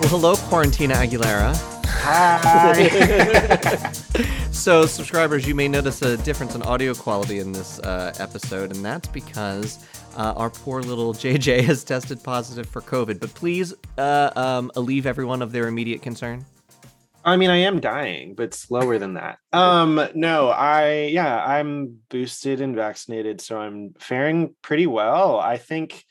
Well, hello, Quarantina Aguilera. Hi. So, subscribers, you may notice a difference in audio quality in this uh, episode, and that's because uh, our poor little JJ has tested positive for COVID. But please uh, um, alleviate everyone of their immediate concern. I mean, I am dying, but slower than that. Um, no, I yeah, I'm boosted and vaccinated, so I'm faring pretty well. I think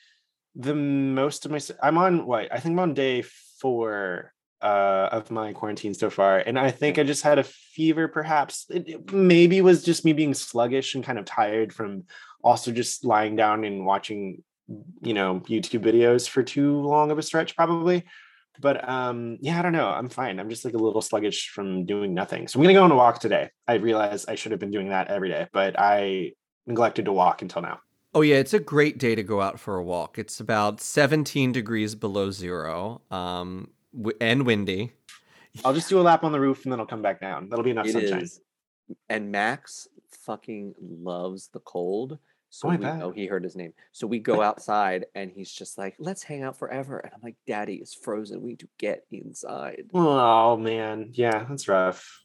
the most of my I'm on what I think I'm on day four uh of my quarantine so far and i think i just had a fever perhaps. It, it maybe was just me being sluggish and kind of tired from also just lying down and watching you know youtube videos for too long of a stretch probably. But um yeah i don't know. I'm fine. I'm just like a little sluggish from doing nothing. So i'm gonna go on a walk today. I realize i should have been doing that every day but i neglected to walk until now. Oh, yeah, it's a great day to go out for a walk. It's about 17 degrees below zero. Um, w- and windy. i'll just do a lap on the roof and then i'll come back down that'll be enough It sunshine is. And Max fucking loves the cold. So Oh, I we, bet. oh, he heard his name. So we go outside and he's just like, let's hang out forever. And I'm like, Daddy, it's frozen. We need to get inside. oh man yeah that's rough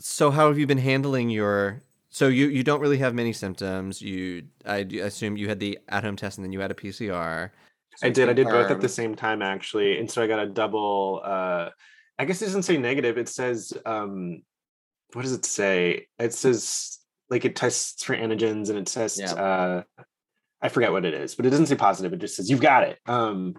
So, how have you been handling your. So, you, you don't really have many symptoms. You, I assume you had the at home test and then you had a PCR. So I did. I did both at the same time actually, and so I got a double. uh I guess it doesn't say negative. It says, um what does it say? It says like it tests for antigens, and it says, Yeah. uh I forget what it is, but it doesn't say positive. It just says you've got it. Um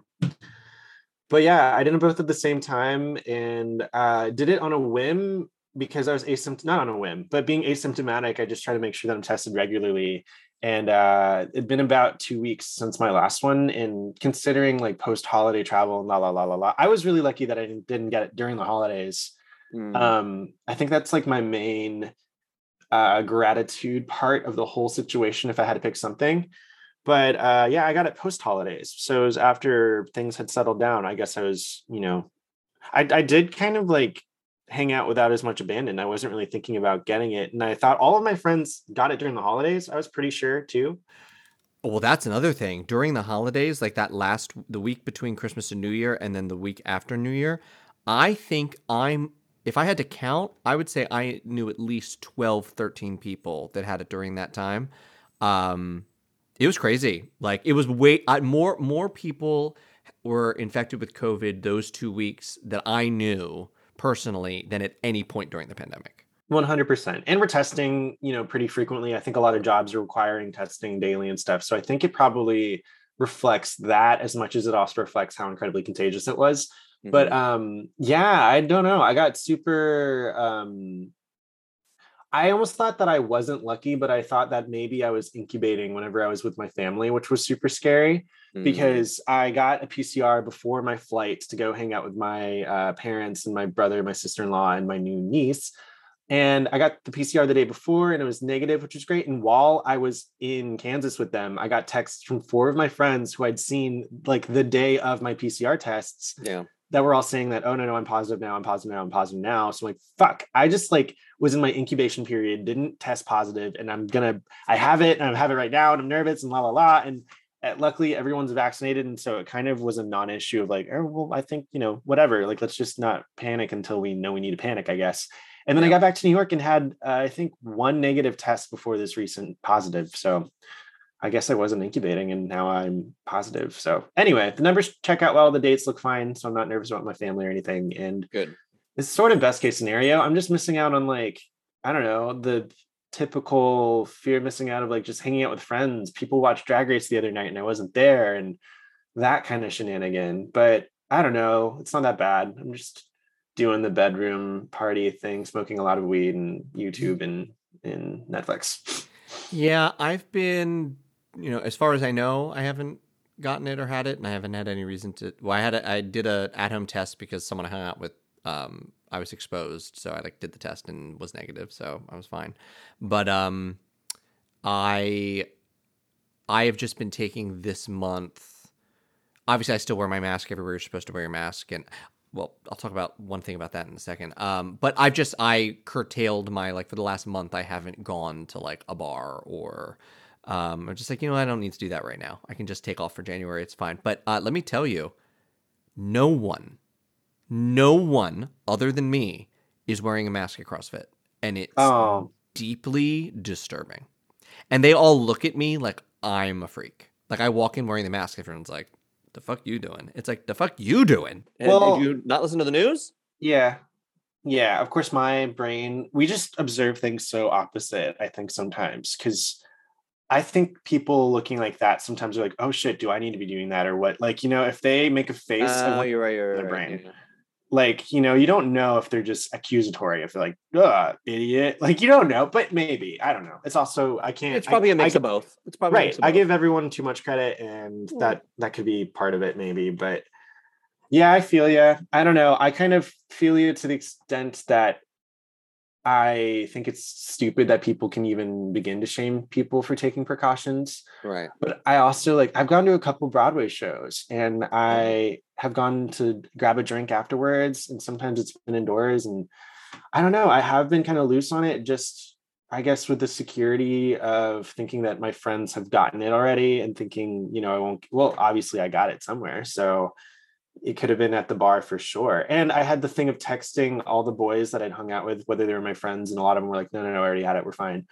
But yeah, I did them both at the same time, and uh did it on a whim because I was asymptomatic. Not on a whim, but being asymptomatic, I just try to make sure that I'm tested regularly and uh it'd been about two weeks since my last one and considering like post holiday travel and la la la la la i was really lucky that i didn't, didn't get it during the holidays. Mm. um i think that's like my main uh gratitude part of the whole situation if i had to pick something. But uh yeah i got it post holidays so it was after things had settled down i guess i was you know i i did kind of like hang out without as much abandon. I wasn't really thinking about getting it. And I thought all of my friends got it during the holidays. I was pretty sure too. Well, that's another thing. During the holidays, like that last the week between Christmas and New Year and then the week after New Year, I think I'm if I had to count, I would say I knew at least 12, 13 people that had it during that time. Um it was crazy. Like it was way I, more more people were infected with COVID those 2 weeks that I knew personally than at any point during the pandemic. 100%. And we're testing, you know, pretty frequently. I think a lot of jobs are requiring testing daily and stuff. So I think it probably reflects that as much as it also reflects how incredibly contagious it was. But Mhm. um yeah, I don't know. I got super um I almost thought that I wasn't lucky, but I thought that maybe I was incubating whenever I was with my family, which was super scary Mhm. because I got a PCR before my flight to go hang out with my uh, parents and my brother, my sister in law, and my new niece. And I got the PCR the day before and it was negative, which was great. And while I was in Kansas with them, I got texts from four of my friends who I'd seen like the day of my PCR tests yeah. That we're all saying that, oh no, no, I'm positive now, I'm positive now, I'm positive now. So I'm like, fuck, I just like was in my incubation period, didn't test positive, and I'm gonna, I have it, and I have it right now, and I'm nervous and la la la. And uh, luckily everyone's vaccinated, and so it kind of was a non-issue of like, oh well, I think you know, whatever. Like, let's just not panic until we know we need to panic, I guess. And then I got back to New York and had, uh, I think, one negative test before this recent positive. So I guess I wasn't incubating and now I'm positive. So anyway, the numbers check out well. The dates look fine. So I'm not nervous about my family or anything. And Good. it's sort of best case scenario. I'm just missing out on like, I don't know, the typical fear of missing out of like just hanging out with friends. People watched Drag Race the other night and I wasn't there and that kind of shenanigan. But I don't know. It's not that bad. I'm just doing the bedroom party thing, smoking a lot of weed and YouTube and, and Netflix. Yeah, I've been, you know, as far as I know, I haven't gotten it or had it, and I haven't had any reason to. Well, I had a, I did a at home test because someone I hung out with, um, I was exposed, so I like did the test and was negative, so I was fine. But um, I I have just been taking this month. Obviously, I still wear my mask everywhere. You're supposed to wear your mask, and well, I'll talk about one thing about that in a second. Um, but I've just I curtailed my like for the last month. I haven't gone to like a bar or. Um, I'm just like you know I don't need to do that right now. I can just take off for January. It's fine. But uh, let me tell you, no one, no one other than me is wearing a mask at CrossFit, and it's Oh, deeply disturbing. And they all look at me like I'm a freak. Like I walk in wearing the mask, everyone's like, "The fuck you doing?" It's like, "The fuck you doing?" And Well- did you not listen to the news? yeah. Yeah. Of course, my brain, we just observe things so opposite, I think, sometimes. Because I think people looking like that sometimes are like, oh shit, do I need to be doing that or what? Like, you know, if they make a face, I Oh, want- you're right. You're right. brain. yeah. like, you know, you don't know if they're just accusatory, if they're like, ugh, idiot. Like, you don't know, but maybe. I don't know. It's also, I can't. It's probably I, a mix I, of both. It's probably right i both. give everyone too much credit and Yeah. that that could be part of it maybe but yeah i feel you i don't know i kind of feel you to the extent that i think it's stupid that people can even begin to shame people for taking precautions right. but i also like i've gone to a couple broadway shows and mm-hmm. i have gone to grab a drink afterwards and sometimes it's been indoors and i don't know i have been kind of loose on it just i guess with the security of thinking that my friends have gotten it already and thinking you know i won't well obviously i got it somewhere so it could have been at the bar for sure and i had the thing of texting all the boys that i'd hung out with whether they were my friends and a lot of them were like no no no i already had it we're fine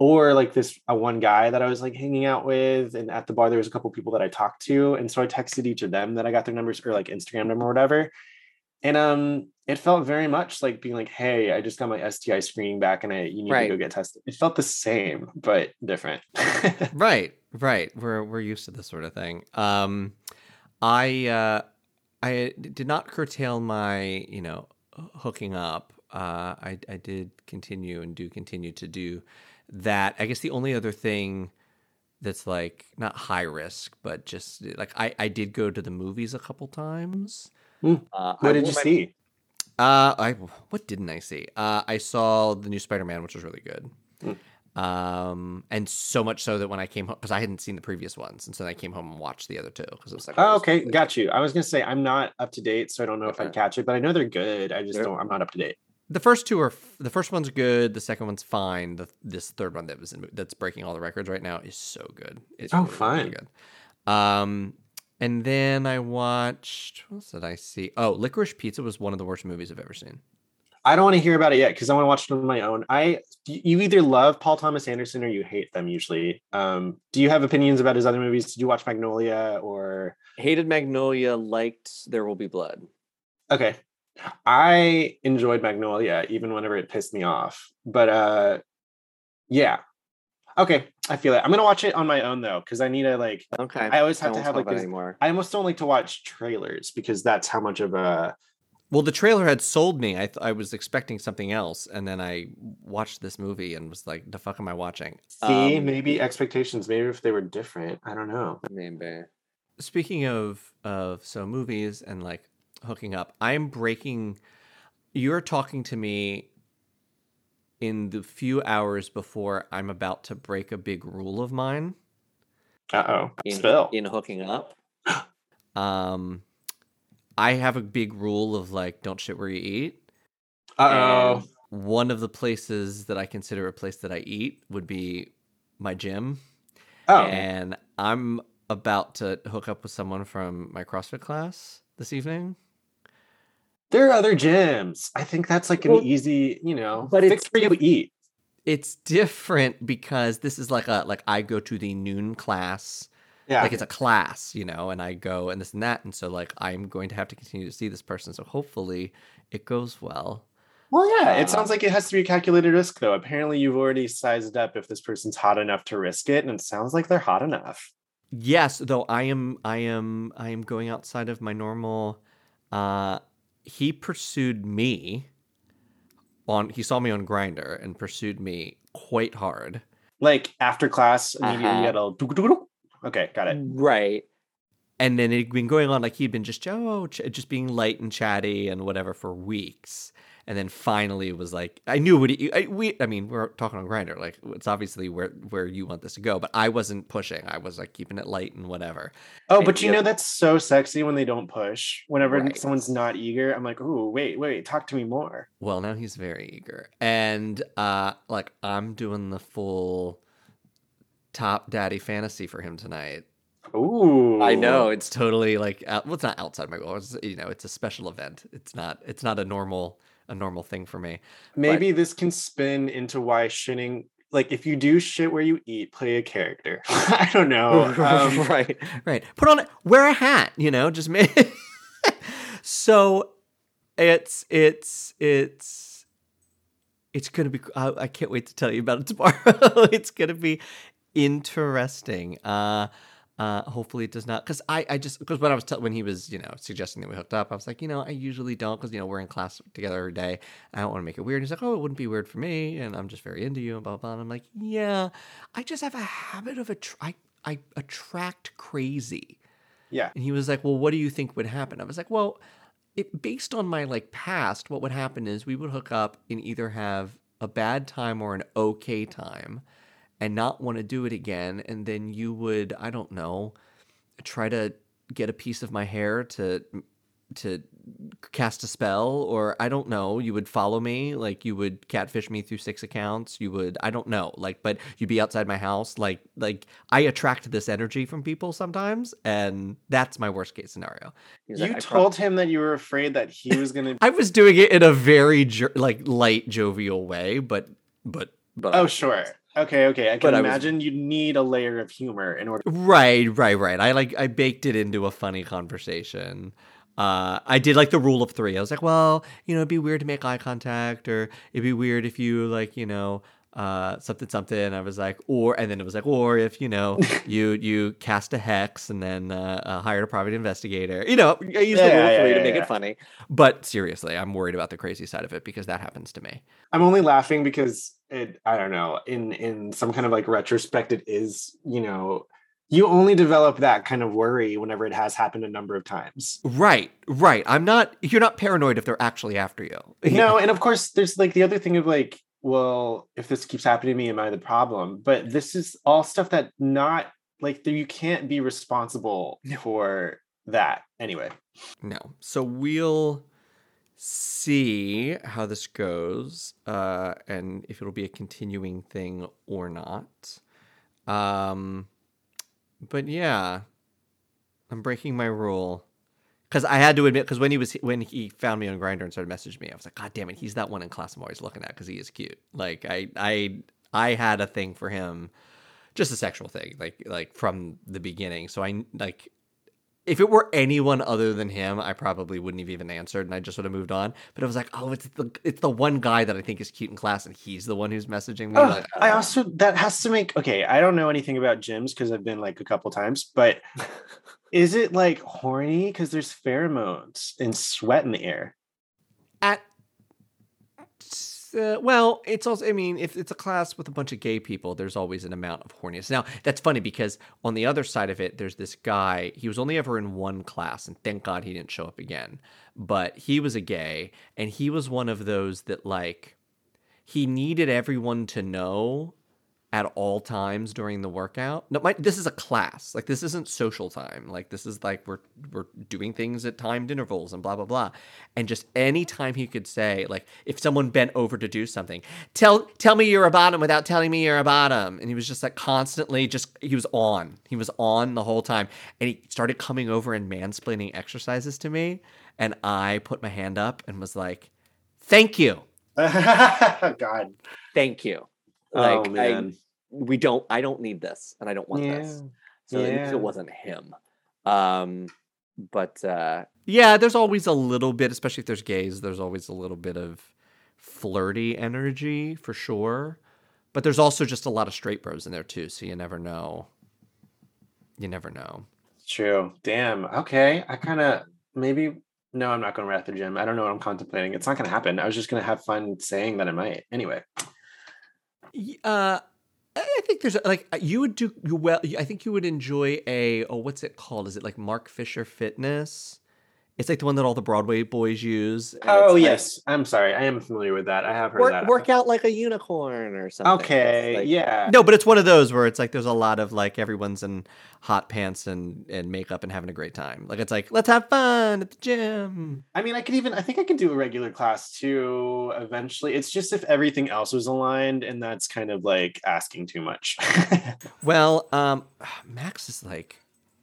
or like this uh, one guy that I was like hanging out with, and at the bar there was a couple people that I talked to, and so I texted each of them that I got their numbers or like Instagram them or whatever, and um, it felt very much like being like, hey, I just got my STI screening back, and I you need Right. to go get tested. It felt the same but different. Right, right. We're we're used to this sort of thing. Um, I uh, I did not curtail my you know hooking up. Uh, I I did continue and do continue to do that. I guess the only other thing that's like not high risk, but just like I I did go to the movies a couple times. Uh, I what did you my- see? Uh, I what didn't I see? Uh, I saw the new Spider Man, which was really good. Hmm. Um, and so much so that when I came home, because I hadn't seen the previous ones, and so I came home and watched the other two because it was like, Oh, okay, got you. I was gonna say I'm not up to date, so I don't know if I'd catch it, but I know they're good. I just They're- don't. I'm not up to date. the first two are f- the first one's good, the second one's fine. The this third one that was in, that's breaking all the records right now is so good. It's Oh, really, really fine. good. Um, and then I watched what else did I see? Oh, Licorice Pizza was one of the worst movies I've ever seen. I don't want to hear about it yet because I want to watch it on my own. I you either love Paul Thomas Anderson or you hate them usually. Um, do you have opinions about his other movies? Did you watch Magnolia or hated Magnolia, liked There Will Be Blood. okay? I enjoyed Magnolia even whenever it pissed me off. But uh yeah. Okay, I feel it. I'm gonna watch it on my own though, because I need to like Okay. I always have to have like this. anymore. I almost don't like to watch trailers because that's how much of a Well, the trailer had sold me. I th- I was expecting something else, and then I watched this movie and was like, "The fuck am I watching?" see Um, maybe expectations. Maybe if they were different, I don't know. Maybe. Speaking of of so movies and like hooking up, I'm breaking. You're talking to me in the few hours before I'm about to break a big rule of mine. Uh oh, In, spill. in hooking up. Um, I have a big rule of like, don't shit where you eat. Uh oh. One of the places that I consider a place that I eat would be my gym. Oh, And I'm about to hook up with someone from my CrossFit class this evening. there are other gyms. I think that's like an Well, easy, you know, but fix it's- for you to eat. It's different because this is like a like I go to the noon class. Yeah. Like it's a class, you know, and I go and this and that. And so like I'm going to have to continue to see this person. So hopefully it goes well. well, yeah. It Uh, sounds like it has to be a calculated risk, though. Apparently, you've already sized up if this person's hot enough to risk it, and it sounds like they're hot enough. Yes, though I am I am I am going outside of my normal uh he pursued me on he saw me on Grindr and pursued me quite hard. Like after class, immediately Uh-huh. you a. Okay, got it. Right. And then it'd been going on like he'd been just oh ch- just being light and chatty and whatever for weeks. and then finally it was like, I knew what he, I, we, I mean, we're talking on Grindr, like it's obviously where where you want this to go, but I wasn't pushing. I was like keeping it light and whatever. Oh, And but you know that's so sexy when they don't push. Whenever Right. someone's not eager, I'm like, "Ooh, wait, wait, talk to me more." Well, now he's very eager, and uh, like I'm doing the full top daddy fantasy for him tonight. Ooh, I know It's totally like out, well, it's not outside my goal. It's, you know, it's a special event. It's not. It's not a normal a normal thing for me. Maybe this can spin into why shitting. Like, if you do shit where you eat, play a character. I don't know. Um, right. Right. Put on wear a hat. You know, just make. so, it's it's it's it's gonna be. I, I can't wait to tell you about it tomorrow. it's gonna be interesting. Uh, uh, hopefully it does not, because I, I just because when I was tell when he was you know suggesting that we hooked up, I was like, you know, I usually don't, because you know we're in class together every day. I don't want to make it weird. He's like, oh, it wouldn't be weird for me, and I'm just very into you, and blah blah. blah. And I'm like, yeah, I just have a habit of attr- I, I attract crazy. yeah. And he was like, "Well, what do you think would happen?" I was like, "Well, it based on my like past, what would happen is we would hook up and either have a bad time or an okay time and not want to do it again and then you would, I don't know, try to get a piece of my hair to to cast a spell or I don't know, you would follow me, like you would catfish me through six accounts, you would I don't know, like but you'd be outside my house, like like I attract this energy from people sometimes and that's my worst case scenario. He You like, I told him that you were afraid that he was gonna. I was doing it in a very jo- like light jovial way, but but but oh, sure. Okay, okay. I can But I was- imagine you need a layer of humor in order. Right, right, right. I like I baked it into a funny conversation. Uh, I did like the rule of three. I was like, well, you know, it'd be weird to make eye contact, or it'd be weird if you like, you know, uh, something, something. I was like, or, and then it was like, or if you know, you you cast a hex and then uh, uh, hired a private investigator. You know, I used the Yeah, rule yeah, three to make yeah. it funny. but seriously, I'm worried about the crazy side of it because that happens to me. I'm only laughing because it. I don't know. In in some kind of like retrospect, it is. You know, you only develop that kind of worry whenever it has happened a number of times. Right, right. I'm not. You're not paranoid if they're actually after you. No, and of course, there's like the other thing of like, well, if this keeps happening to me, am I the problem? But this is all stuff that not like you can't be responsible for that anyway. No. So we'll see how this goes uh, and if it'll be a continuing thing or not. Um, but yeah, I'm breaking my rule. Because I had to admit, because when he was when he found me on Grindr and started messaging me, I was like, God damn it, he's that one in class I'm always looking at because he is cute. Like I I I had a thing for him, just a sexual thing, like like from the beginning. So I like if it were anyone other than him, I probably wouldn't have even answered, and I just would have moved on. But it was like, oh, it's the it's the one guy that I think is cute in class, and he's the one who's messaging me. Oh, like, I oh. also that has to make okay. I don't know anything about gyms because I've been like a couple times, but is it like horny because there's pheromones and sweat in the air? at uh, well, it's also. I mean, if it's a class with a bunch of gay people, there's always an amount of horniness. Now, that's funny because on the other side of it, there's this guy. He was only ever in one class, and thank God he didn't show up again. But he was a gay, and he was one of those that like he needed everyone to know at all times during the workout. No, my, this is a class. Like this isn't social time. Like this is like we're we're doing things at timed intervals and blah blah blah. And just any time he could say, like if someone bent over to do something, tell tell me you're a bottom without telling me you're a bottom. And he was just like constantly just he was on. He was on the whole time. And he started coming over and mansplaining exercises to me. And I put my hand up and was like, Thank you. God, Thank you. Oh Like I, we don't. I don't need this, and I don't want this. So Yeah. it wasn't him. Um, but uh, Yeah, there's always a little bit, especially if there's gays, there's always a little bit of flirty energy for sure. But there's also just a lot of straight bros in there too, so you never know. You never know. true. Damn. Okay, I kind of maybe. No, I'm not going to at the gym. I don't know what I'm contemplating. It's not going to happen. I was just going to have fun saying that I might. Anyway, Y- Uh, I think there's like uh, you would do well. I think you would enjoy a oh, what's it called? Is it like Mark Fisher Fitness? It's like the one that all the Broadway boys use. Oh it's like- yes, I'm sorry. I am familiar with that. I have heard Work, that. work out like a unicorn or something. Okay, like- yeah. No, but it's one of those where it's like there's a lot of like everyone's in hot pants and and makeup and having a great time. Like it's like let's have fun at the gym. I mean, I could even. I think I could do a regular class too. Eventually, it's just if everything else was aligned, and that's kind of like asking too much. Well, um, Max is like,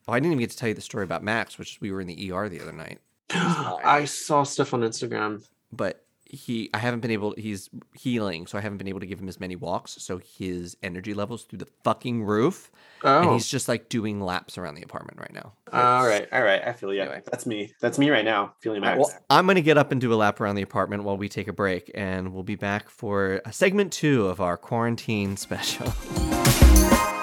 oh, I didn't even get to tell you the story about Max, which we were in the ER the other night. I saw stuff on Instagram. but he I haven't been able he's healing, so I haven't been able to give him as many walks. So his energy levels through the fucking roof. And Oh, he's just like doing laps around the apartment right now. all right, all right. I feel you. Anyway. That's me. That's me right now. Feeling All right, Max. well, I'm gonna get up and do a lap around the apartment while we take a break, and we'll be back for a segment two of our quarantine special.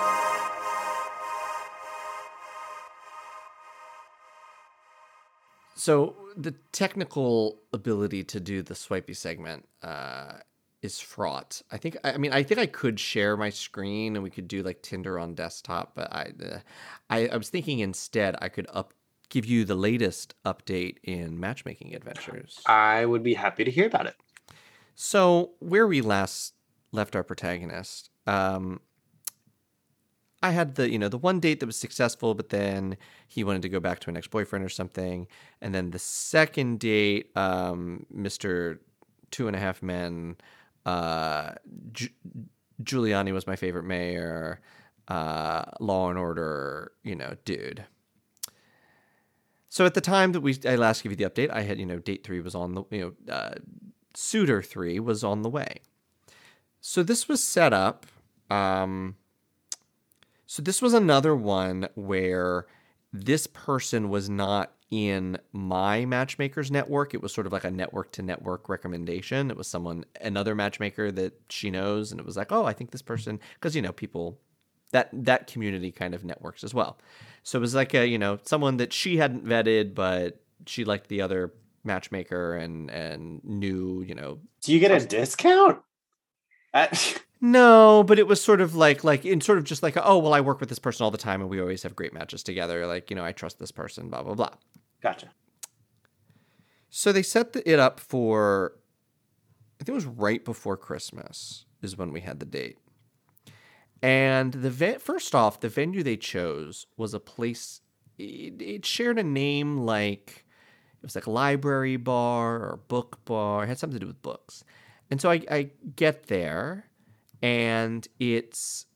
So the technical ability to do the swipey segment uh, is fraught. I think. I mean, I think I could share my screen and we could do like Tinder on desktop. But I, uh, I, I was thinking instead I could up give you the latest update in matchmaking adventures. I would be happy to hear about it. So where we last left our protagonist, um, I had the you know the one date that was successful, but then he wanted to go back to an ex boyfriend or something, and then the second date, um, Mister Two and a Half Men, uh, Ju- Giuliani was my favorite mayor, uh, Law and Order, you know, dude. So at the time that we I last gave you the update, I had you know date three was on the you know uh, suitor three was on the way. So this was set up. Um, so this was another one where this person was not in my matchmaker's network. It was sort of like a network to network recommendation. It was someone, another matchmaker that she knows, and it was like, oh, I think this person, because you know, people that that community kind of networks as well. So it was like a you know someone that she hadn't vetted, but she liked the other matchmaker and and knew you know Do you get a discount? At- no, but it was sort of like like in sort of just like oh well I work with this person all the time and we always have great matches together like you know I trust this person blah blah blah. gotcha. So they set the, it up for I think it was right before Christmas is when we had the date. And the ve- first off, the venue they chose was a place it, it shared a name like it was like a library bar or book bar. It had something to do with books. And so I, I get there and it's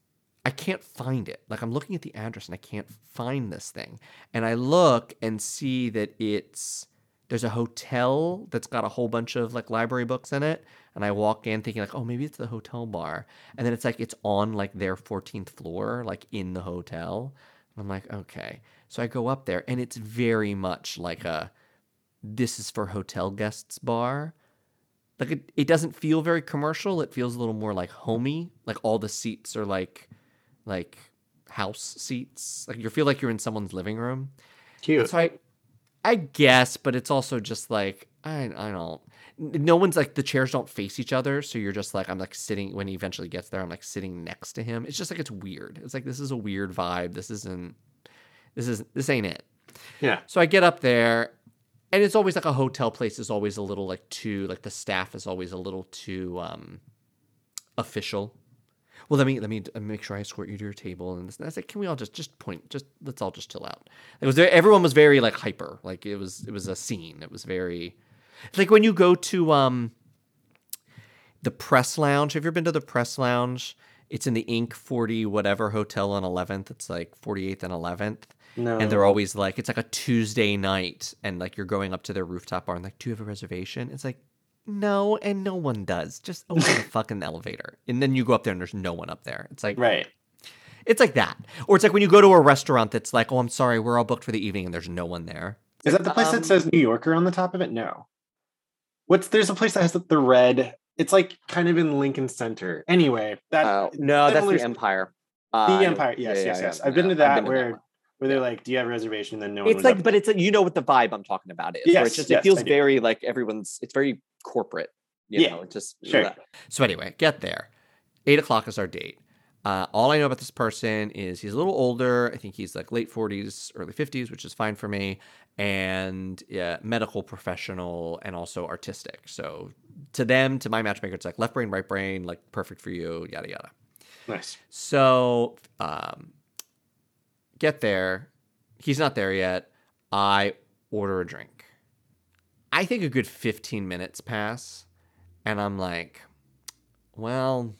I can't find it. Like I'm looking at the address and I can't find this thing. And I look and see that it's there's a hotel that's got a whole bunch of like library books in it. And I walk in thinking like, oh, maybe it's the hotel bar. And then it's like it's on like their 14th floor, like in the hotel. And I'm like, okay. So I go up there and it's very much like a this is for hotel guests bar. Like it, it doesn't feel very commercial. It feels a little more like homey. Like all the seats are like like house seats. Like you feel like you're in someone's living room. Cute. So I I guess, but it's also just like I I don't no one's like the chairs don't face each other, so you're just like I'm like sitting when he eventually gets there, I'm like sitting next to him. It's just like it's weird. It's like this is a weird vibe. This isn't this is this ain't it. Yeah. So I get up there and it's always like a hotel place is always a little like too like the staff is always a little too um official. Well, let me let me make sure I escort you to your table, and, this, and I like, can we all just just point, just let's all just chill out. It was very, everyone was very like hyper, like it was it was a scene. It was very like when you go to um the press lounge. Have you ever been to the press lounge? It's in the Ink Forty whatever hotel on Eleventh. It's like Forty Eighth and Eleventh No. and they're always like it's like a Tuesday night and like you're going up to their rooftop bar and like do you have a reservation it's like no and no one does just open the fucking elevator and then you go up there and there's no one up there it's like right. it's like that or it's like when you go to a restaurant that's like oh I'm sorry we're all booked for the evening and there's no one there Is that the place Um, that says New Yorker on the top of it? No. What's there's a place that has the, the red. It's like kind of in Lincoln Center. Anyway, that Oh no, that's the Empire. the Uh, I know- Empire. Yes, yeah, yes, yeah, yes. yeah, I've been yeah, to that been to where one. Where they're like, "Do you have a reservation?" Then no one. It's was like, but there. it's you know what the vibe I'm talking about is. where Yes, it's just yes, it feels very like everyone's. It's very corporate. You Yeah, know, it just sure. so anyway get there eight o'clock is our date Uh, all I know about this person is he's a little older. I think he's like late 40s, early 50s, which is fine for me, and yeah, medical professional and also artistic. So to them, to my matchmaker, it's like left brain, right brain, like perfect for you, yada yada. Nice. So um, get there. He's not there yet. I order a drink. I think a good 15 minutes pass, and I'm like, well,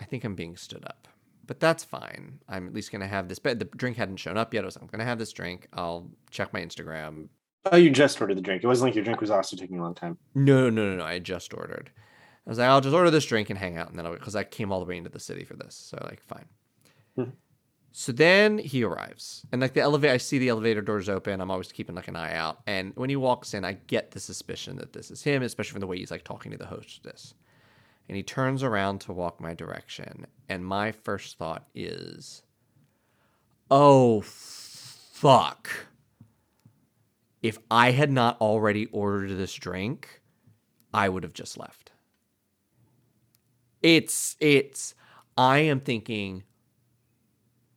I think I'm being stood up. But that's fine. I'm at least going to have this. But the drink hadn't shown up yet. I was like, I'm going to have this drink. I'll check my Instagram. Oh, you just ordered the drink. It wasn't like your drink was also taking a long time. No, no, no, no. I just ordered. I was like, I'll just order this drink and hang out. And then I'll, because I came all the way into the city for this. So, like, fine. Hmm. So then he arrives. And, like, the elevator, I see the elevator doors open. I'm always keeping, like, an eye out. And when he walks in, I get the suspicion that this is him, especially from the way he's, like, talking to the hostess. And he turns around to walk my direction. And my first thought is, oh, fuck. If I had not already ordered this drink, I would have just left. It's, it's, I am thinking,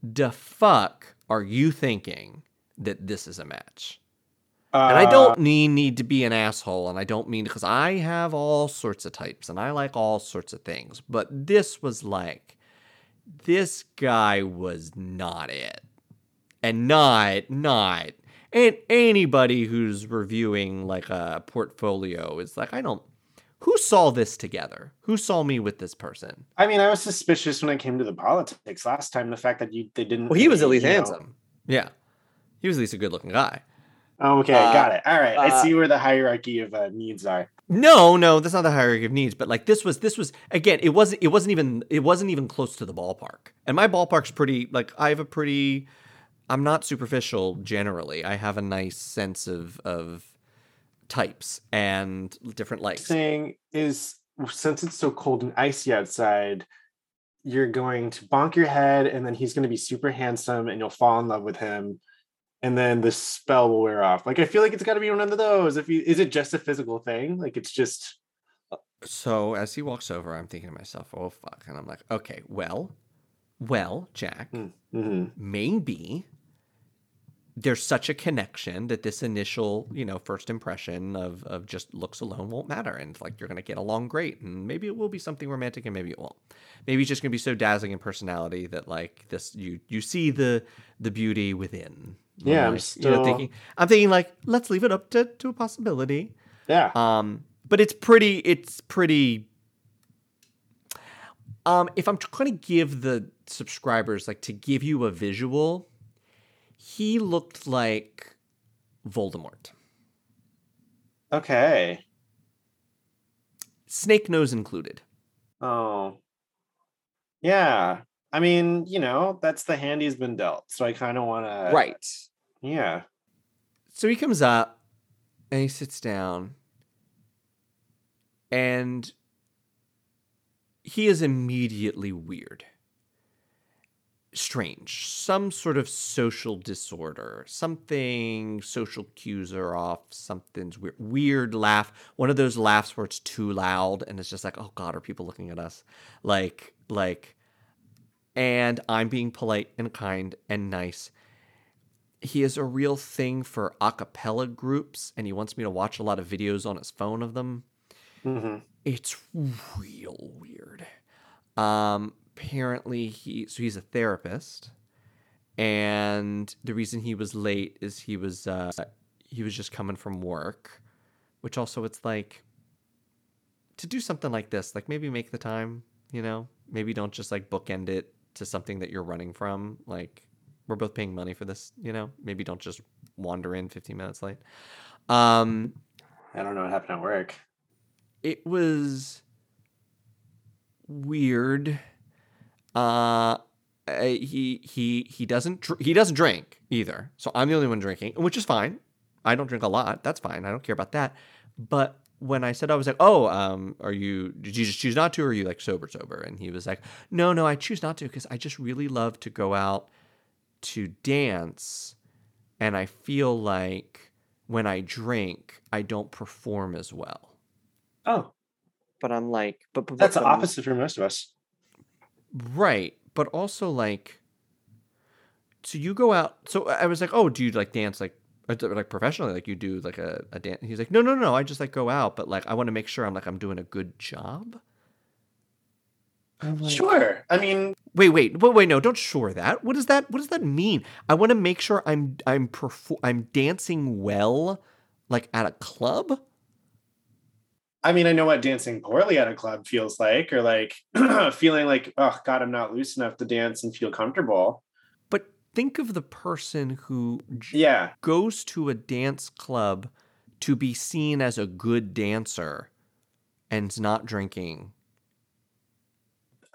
the fuck are you thinking that this is a match? And I Uh, don't mean need to be an asshole, and I don't mean because I have all sorts of types and I like all sorts of things, but this was like, this guy was not it, and not not. And anybody who's reviewing like a portfolio is like, I don't. Who saw this together? Who saw me with this person? I mean, I was suspicious when it came to the politics last time. The fact that you they didn't. Well, he was at least you know- handsome. Yeah, he was at least a good-looking guy. Oh, okay, Uh, got it. All right, I uh, see where the hierarchy of uh, needs are. No, no, that's not the hierarchy of needs. But like this was, this was again, it wasn't, it wasn't even, it wasn't even close to the ballpark. And my ballpark's pretty, like I have a pretty, I'm not superficial generally. I have a nice sense of of types and different likes. Saying is since it's so cold and icy outside, you're going to bonk your head, and then he's going to be super handsome, and you'll fall in love with him, and then the spell will wear off. Like I feel like it's got to be one of those. If you is it just a physical thing? Like it's just So as he walks over, I'm thinking to myself, oh fuck, and I'm like, okay, well, well, Jack, mhm. maybe there's such a connection that this initial, you know, first impression of of just looks alone won't matter, and like you're gonna get along great, and maybe it will be something romantic, and maybe it won't. Maybe it's just gonna be so dazzling in personality that like this, you you see the the beauty within. Yeah, I'm Like, you know, still- thinking. I'm thinking like let's leave it up to to a possibility. yeah. Um, but it's pretty. It's pretty. Um, if I'm trying to give the subscribers like to give you a visual, he looked like Voldemort, okay. snake nose included. Oh, yeah. I mean, you know, that's the hand he's been dealt. So I kind of want to. right. Yeah. So he comes up and he sits down, and he is immediately weird. Strange. Some sort of social disorder. Something social cues are off. Something's weird. Weird laugh. One of those laughs where it's too loud and it's just like, oh God, are people looking at us? Like, like, and I'm being polite and kind and nice he is a real thing for a cappella groups and he wants me to watch a lot of videos on his phone of them. hmm It's real weird. Um apparently he so he's a therapist and the reason he was late is he was uh he was just coming from work, which also it's like to do something like this, like maybe make the time, you know? Maybe don't just like bookend it to something that you're running from, like we're both paying money for this, you know? Maybe don't just wander in 15 minutes late. Um, I don't know what happened at work. it was weird. Uh, uh, he he he doesn't dr- he doesn't drink either. So I'm the only one drinking, which is fine. I don't drink a lot. That's fine. I don't care about that. But when I said I was like, "Oh, um, are you? Did you just choose not to, or are you like sober sober?" And he was like, "No, no, I choose not to because I just really love to go out to dance, and I feel like when I drink, I don't perform as well." Oh, But I'm like, but, but that's but, the opposite for most of us. Right, but also like, so you go out. So I was like, oh, do you like dance like uh, or like professionally? Like you do like a, a dance? He's like, no, no, no. I just like go out, but like I want to make sure I'm like I'm doing a good job. I'm like, Sure. I mean, Wait, wait, wait, wait. No, don't sure that. What does that? What does that mean? I want to make sure I'm I'm perfor- I'm dancing well, like at a club. I mean, I know what dancing poorly at a club feels like, or like feeling like, oh God, I'm not loose enough to dance and feel comfortable. But think of the person who j- Yeah. goes to a dance club to be seen as a good dancer and's not drinking.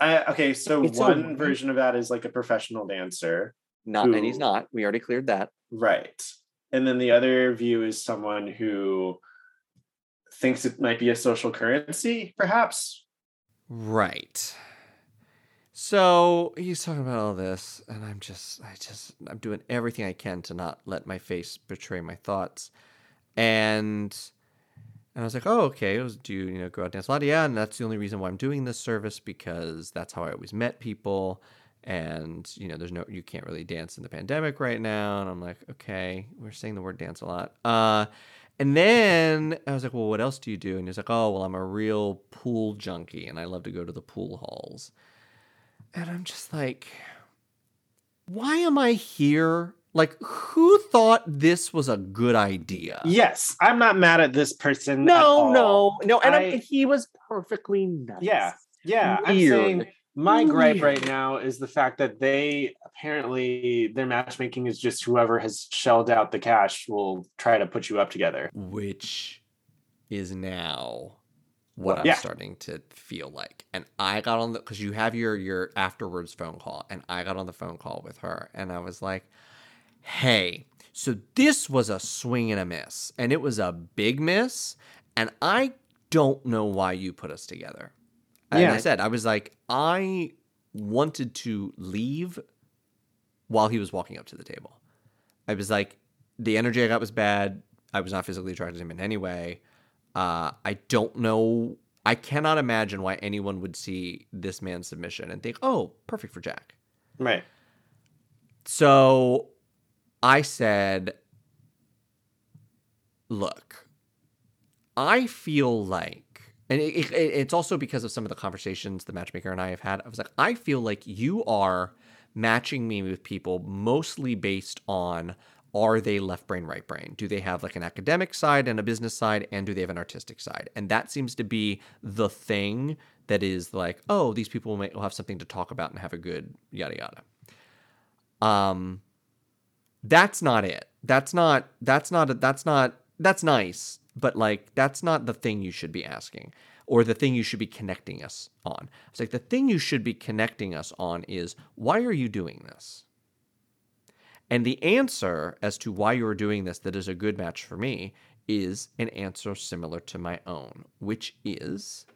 I, okay, so It's a- one version of that is like a professional dancer. Not, and he's not. We already cleared that. Right. And then the other view is someone who thinks it might be a social currency, perhaps. Right. So he's talking about all this, and I'm just, I just, I'm doing everything I can to not let my face betray my thoughts. And, and I was like, oh, okay. Was, do you, you know, go out dance a lot? Yeah, and that's the only reason why I'm doing this service because that's how I always met people. And you know, there's no, you can't really dance in the pandemic right now. And I'm like, okay, we're saying the word dance a lot. Uh, and then I was like, well, what else do you do? And he's like, oh, well, I'm a real pool junkie and I love to go to the pool halls. And I'm just like, why am I here? Like, who thought this was a good idea? Yes, I'm not mad at this person. at No, all. no, no. And I- he was perfectly nice. Yeah, yeah. I'm Weird. saying my gripe right now is the fact that they apparently their matchmaking is just whoever has shelled out the cash will try to put you up together. Which is now what I'm Yeah. starting to feel like. And I got on the because you have your your afterwards phone call, and I got on the phone call with her, and I was like, "Hey, so this was a swing and a miss, and it was a big miss, and I don't know why you put us together." And Yeah. I said, I was like, I wanted to leave while he was walking up to the table. I was like, the energy I got was bad. I was not physically attracted to him in any way. Uh, I don't know. I cannot imagine why anyone would see this man's submission and think, oh, perfect for Jack. Right. So I said, look, I feel like, and it, it, it's also because of some of the conversations the matchmaker and I have had. I was like, I feel like you are matching me with people mostly based on are they left brain, right brain? Do they have like an academic side and a business side? And do they have an artistic side? And that seems to be the thing that is like, oh, these people will have something to talk about and have a good yada yada. Um, that's not it. That's not. That's not. That's not. That's nice, but like that's not the thing you should be asking, or the thing you should be connecting us on. It's like the thing you should be connecting us on is why are you doing this? And the answer as to why you're doing this that is a good match for me is an answer similar to my own, which is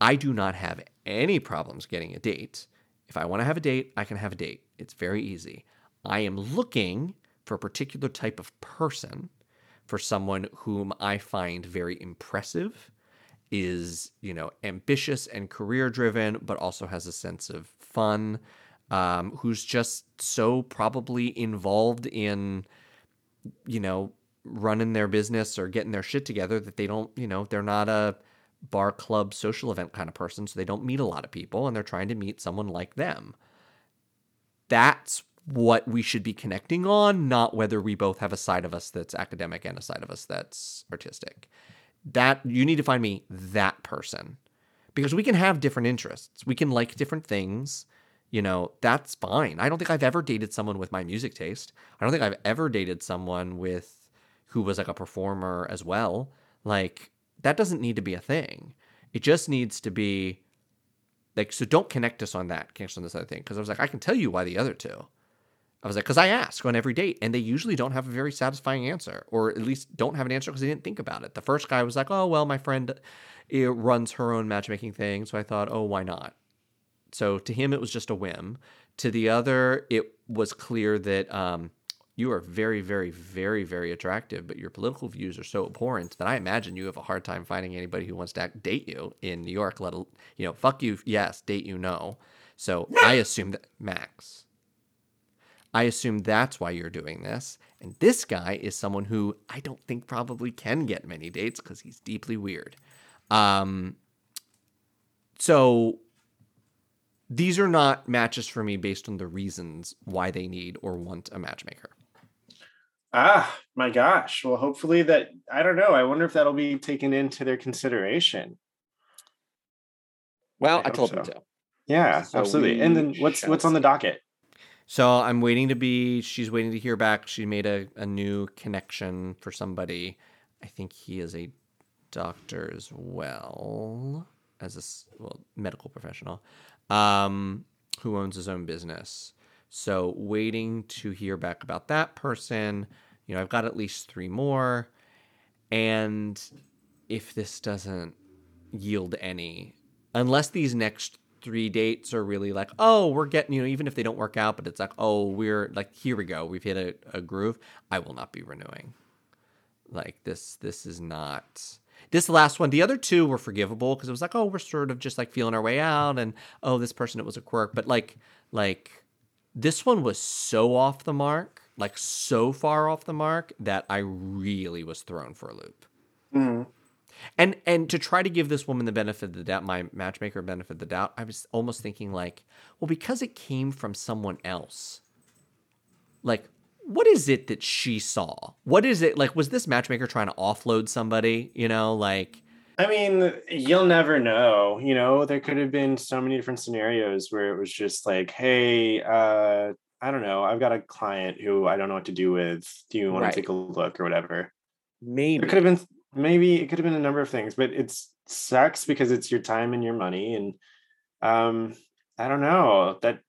I do not have any problems getting a date. If I want to have a date, I can have a date. It's very easy. I am looking for a particular type of person, for someone whom I find very impressive, is, you know, ambitious and career driven, but also has a sense of fun, um, who's just so probably involved in, you know, running their business or getting their shit together that they don't, you know, they're not a bar club social event kind of person, so they don't meet a lot of people and they're trying to meet someone like them. That's what we should be connecting on, not whether we both have a side of us that's academic and a side of us that's artistic. That you need to find me that person because we can have different interests. We can like different things. You know, that's fine. I don't think I've ever dated someone with my music taste. I don't think I've ever dated someone with who was like a performer as well. Like that doesn't need to be a thing. It just needs to be like so don't connect us on that, connect us on this other thing. Because I was like, I can tell you why the other two. I was like, because I ask on every date, and they usually don't have a very satisfying answer, or at least don't have an answer because they didn't think about it. The first guy was like, oh, well, my friend eh, runs her own matchmaking thing. So I thought, oh, why not? So to him, it was just a whim. To the other, it was clear that um, you are very, very, very, very attractive, but your political views are so abhorrent that I imagine you have a hard time finding anybody who wants to act- date you in New York. Let you know, fuck you, yes, date you, no. So I assume that Max. I assume that's why you're doing this. And this guy is someone who I don't think probably can get many dates because he's deeply weird. Um, so these are not matches for me based on the reasons why they need or want a matchmaker. Ah, my gosh. Well, hopefully that I don't know. I wonder if that'll be taken into their consideration. Well, I I, told so. to. Yeah, So absolutely. And then what's what's on the docket? So I'm waiting to be. She's waiting to hear back. She made a, a new connection for somebody. I think he is a doctor as well as a well medical professional, um, who owns his own business. So waiting to hear back about that person. You know, I've got at least three more, and if this doesn't yield any, unless these next three dates are really like, oh, we're getting, you know, even if they don't work out, but it's like, oh, we're like, here we go, we've hit a, a groove. I will not be renewing. Like this, this is not. This last one, the other two were forgivable because it was like, oh, we're sort of just like feeling our way out, and oh, this person, it was a quirk, but like, like, this one was so off the mark, like so far off the mark that I really was thrown for a loop. Mm-hmm. And and to try to give this woman the benefit of the doubt, my matchmaker benefit of the doubt, I was almost thinking like, well, because it came from someone else, like, what is it that she saw? What is it like? Was this matchmaker trying to offload somebody? You know, like, I mean, you'll never know. You know, there could have been so many different scenarios where it was just like, hey, uh, I don't know, I've got a client who I don't know what to do with. Do you want Right. to take a look or whatever? Maybe. It could have been maybe it could have been a number of things, but it sucks because it's your time and your money. And um, I don't know. That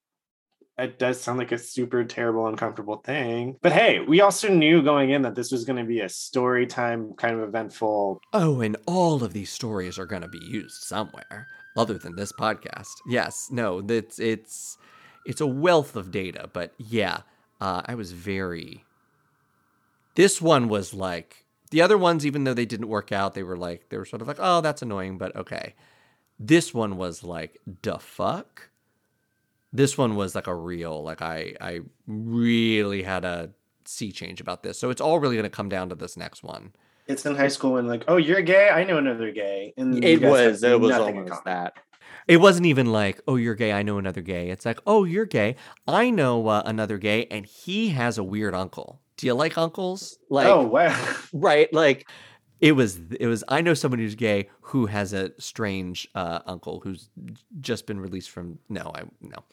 it does sound like a super terrible, uncomfortable thing. But hey, we also knew going in that this was going to be a story time kind of eventful. oh, and all of these stories are going to be used somewhere other than this podcast. Yes, no, it's it's it's a wealth of data, but yeah, uh, I was very. This one was like the other ones, even though they didn't work out, they were like they were sort of like, oh, that's annoying, but okay. This one was like, the fuck. This one was like a real, like I I really had a sea change about this. So it's all really going to come down to this next one. It's in high school and like, oh, you're gay. I know another gay, and it was. It was almost that. It wasn't even like, oh, you're gay. I know another gay. It's like, oh, you're gay. I know uh, another gay, and he has a weird uncle. Do you like uncles? Like, oh wow, right. Like, It was. It was. I know someone who's gay who has a strange uh, uncle who's just been released from. No, I no.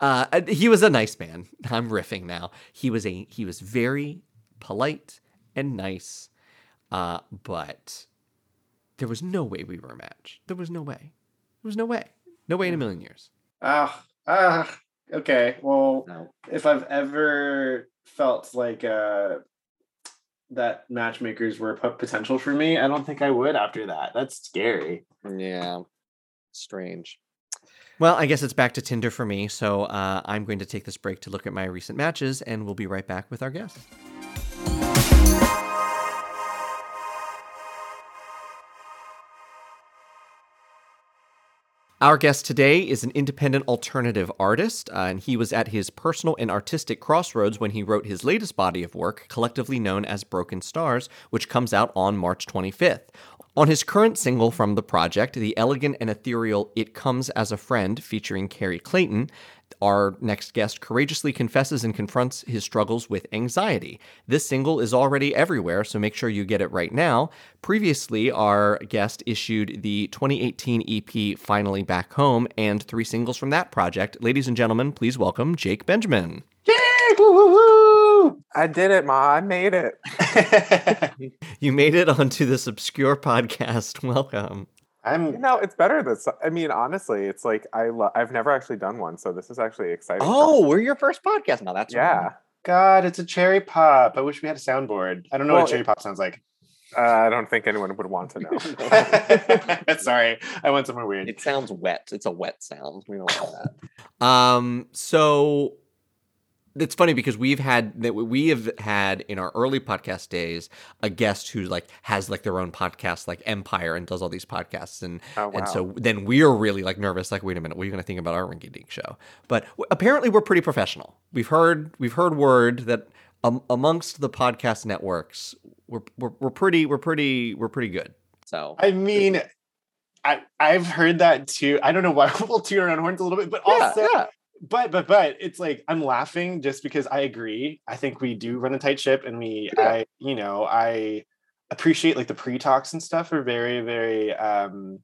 Uh, he was a nice man. I'm riffing now. He was a. He was very polite and nice, uh, but there was no way we were a match. There was no way. There was no way. No way in a million years. ah ah. Okay, well, no. if I've ever felt like uh that matchmakers were potential for me, I don't think I would after that. That's scary. Yeah. Strange. Well, I guess it's back to Tinder for me. So uh, I'm going to take this break to look at my recent matches, and we'll be right back with our guest. Our guest today is an independent alternative artist, uh, and he was at his personal and artistic crossroads when he wrote his latest body of work, collectively known as Broken Stars, which comes out on March 25th. On his current single from the project, the elegant and ethereal It Comes as a Friend, featuring Carrie Clayton, our next guest courageously confesses and confronts his struggles with anxiety. This single is already everywhere, so make sure you get it right now. Previously, our guest issued the 2018 EP Finally Back Home and three singles from that project. Ladies and gentlemen, please welcome Jake Benjamin. Yay! Woo, woo, woo! I did it, Ma. I made it. You made it onto this obscure podcast. Welcome. I'm know, it's better this. I mean, honestly, it's like I lo- I've never actually done one, so this is actually exciting. Oh, we're your first podcast now. That's yeah. right. God, it's a cherry pop. I wish we had a soundboard. I don't know Well, what cherry it- pop sounds like. Uh, I don't think anyone would want to know. Sorry, I went somewhere weird. It sounds wet. It's a wet sound. We don't want that. Um, so it's funny because we've had that we have had in our early podcast days a guest who like has like their own podcast like Empire and does all these podcasts. And Oh, and so then we're really like nervous like wait a minute what are you going to think about our rinky dink show? But w- apparently we're pretty professional. We've heard we've heard word that um, amongst the podcast networks we're, we're we're pretty we're pretty we're pretty good. So I mean, I I've heard that too. I don't know why we'll toot our own horns a little bit, but yeah, also, yeah. But but but it's like I'm laughing just because I agree. I think we do run a tight ship, and we Yeah. I you know I appreciate like the pre talks and stuff are very very um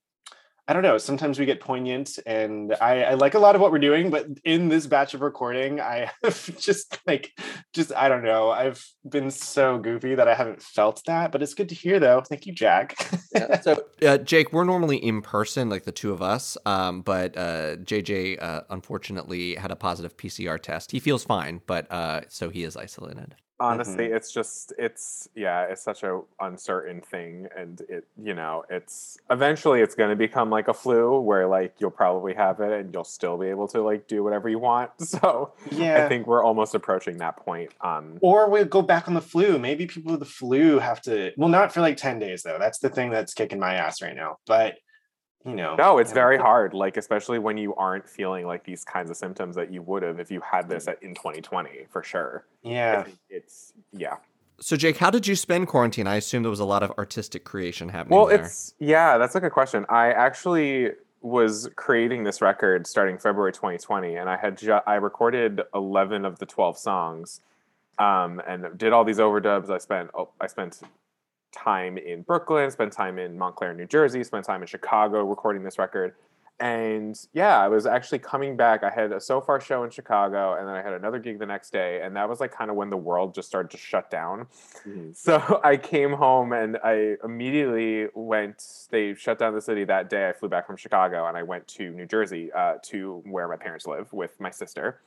I don't know. Sometimes we get poignant, and I, I like a lot of what we're doing. But in this batch of recording, I have just like, just I don't know. I've been so goofy that I haven't felt that. But it's good to hear, though. Thank you, Jack. yeah. So uh, Jake, we're normally in person, like the two of us, um, but uh, JJ uh, unfortunately had a positive PCR test. He feels fine, but uh, so he is isolated. Honestly Mm-hmm. it's just it's yeah it's such a uncertain thing and it you know it's eventually it's going to become like a flu where like you'll probably have it and you'll still be able to like do whatever you want so yeah. i think we're almost approaching that point um or we'll go back on the flu. Maybe people with the flu have to. Well, not for like ten days though. That's the thing that's kicking my ass right now. But you know, no it's very hard like especially when you aren't feeling like these kinds of symptoms that you would have if you had this at, in 2020 for sure Yeah. it's yeah So, Jake, how did you spend quarantine? I assume there was a lot of artistic creation happening Well, there. it's yeah, that's a good question. I actually was creating this record starting February 2020, and I had ju- I recorded 11 of the 12 songs, um, and did all these overdubs. I spent oh, I spent time in Brooklyn, spent time in Montclair, New Jersey, spent time in Chicago recording this record. And yeah, I was actually coming back. I had a Sofar show in Chicago, and then I had another gig the next day, and that was like kind of when the world just started to shut down. So I came home and I immediately went. They shut down the city that day. I flew back from Chicago and I went to New Jersey uh, to where my parents live with my sister.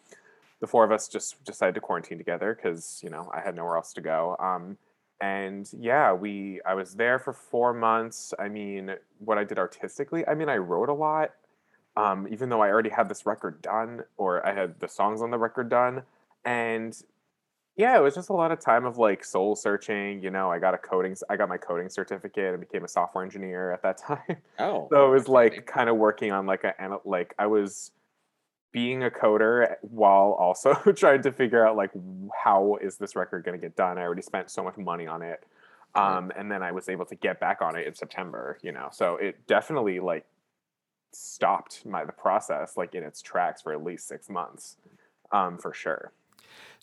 The four of us just decided to quarantine together because you know I had nowhere else to go. Um, and yeah, we I was there for four months. I mean, what I did artistically, I mean, I wrote a lot. Um, even though I already had this record done, or I had the songs on the record done, and yeah, it was just a lot of time of like soul searching. You know, I got a coding, I got my coding certificate and became a software engineer at that time. oh, so it was like kind of working on like a like I was being a coder while also trying to figure out like how is this record going to get done. I already spent so much money on it, um, and then I was able to get back on it in September. You know, so it definitely like stopped my the process like in its tracks for at least six months, um, for sure.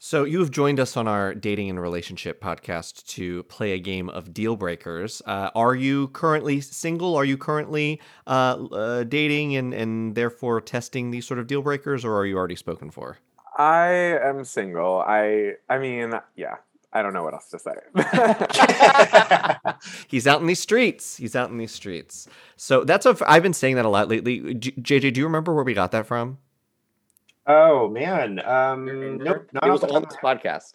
So you have joined us on our dating and relationship podcast to play a game of deal breakers. Uh, are you currently single? Are you currently uh, uh, dating and, and therefore testing these sort of deal breakers, or are you already spoken for? I am single. I I mean, yeah. I don't know what else to say. He's out in these streets. He's out in these streets. So that's what I've been saying that a lot lately. J- JJ, do you remember where we got that from? Oh man. Um Remember? nope, not it was on this of my head. podcast.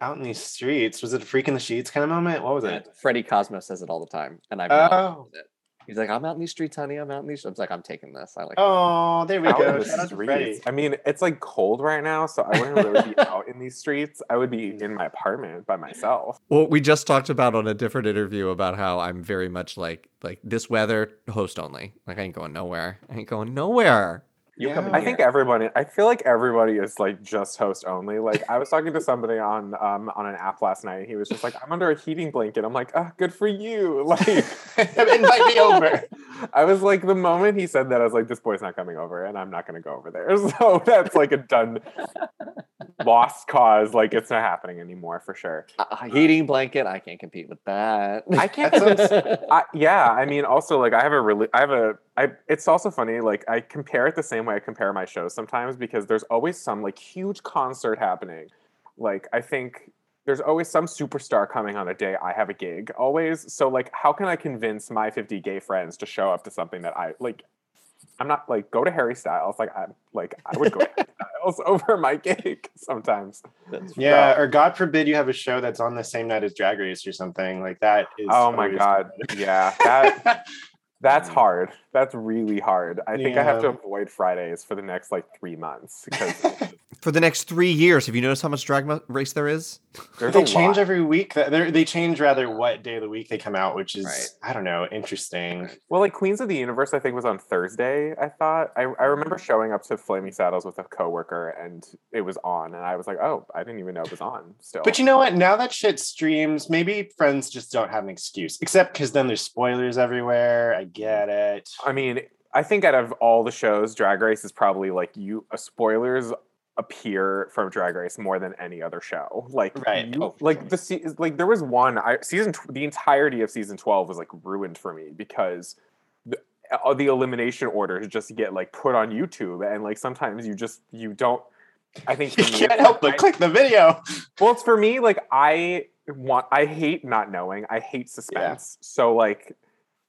out in these streets. Was it a freak in the sheets kind of moment? What was Yeah, it? Freddie Cosmo says it all the time, and I've not Oh. it. He's like, "I'm out in these streets, honey. I'm out in these." Streets. I was like, "I'm taking this. I like." Oh, there we out go. in the out to Freddie. streets. I mean, it's like cold right now, so I wouldn't really be out in these streets. I would be in my apartment by myself. Well, we just talked about on a different interview about how I'm very much like like this weather host only. Like I ain't going nowhere. I ain't going nowhere. You Yeah. coming I here. think everybody. I feel like everybody is like just host only. Like I was talking to somebody on um on an app last night. He was just like, "I'm under a heating blanket." I'm like, "Ah, good for you." Like, Invite me over. I was like, the moment he said that, I was like, "This boy's not coming over, and I'm not going to go over there." So that's like a done, lost cause. Like it's not happening anymore for sure. a a heating blanket. I can't compete with that. I can't. I, yeah, I mean, also like I have a really, I have a, I. It's also funny, like I compare it the same way I compare my shows sometimes because there's always some like huge concert happening. Like I think there's always some superstar coming on a day I have a gig. Always, so like, how can I convince my 50 gay friends to show up to something that I like? I'm not like go to Harry Styles. Like I'm like I would go to Harry Styles over my gig sometimes. That's Yeah, or God forbid you have a show that's on the same night as Drag Race or something like that. Is Oh my god, yeah, that That's hard. That's really hard. I think I have to avoid Fridays for the next like three months because for the next three years. Have you noticed how much drag race there is? There's they change lot. every week. They're- they change rather what day of the week they come out, which is Right. I don't know, interesting. Well, like Queens of the Universe, I think was on Thursday. I thought I, I remember showing up to Flaming Saddles with a coworker, and it was on, and I was like, "Oh, I didn't even know it was on." Still, But you know what? Now that shit streams, maybe friends just don't have an excuse. Except because then there's spoilers everywhere. I get it. I mean, I think out of all the shows, Drag Race is probably like you. Uh, spoilers appear from Drag Race more than any other show. Like, Right. you- Oh, like sure. the se- like there was one I season tw- the entirety of season twelve was like ruined for me because the, all the elimination orders just get like put on YouTube, and like sometimes you just you don't. I think You me, can't help but I- click the video. well, it's for me. Like I want, I hate not knowing. I hate suspense. So like,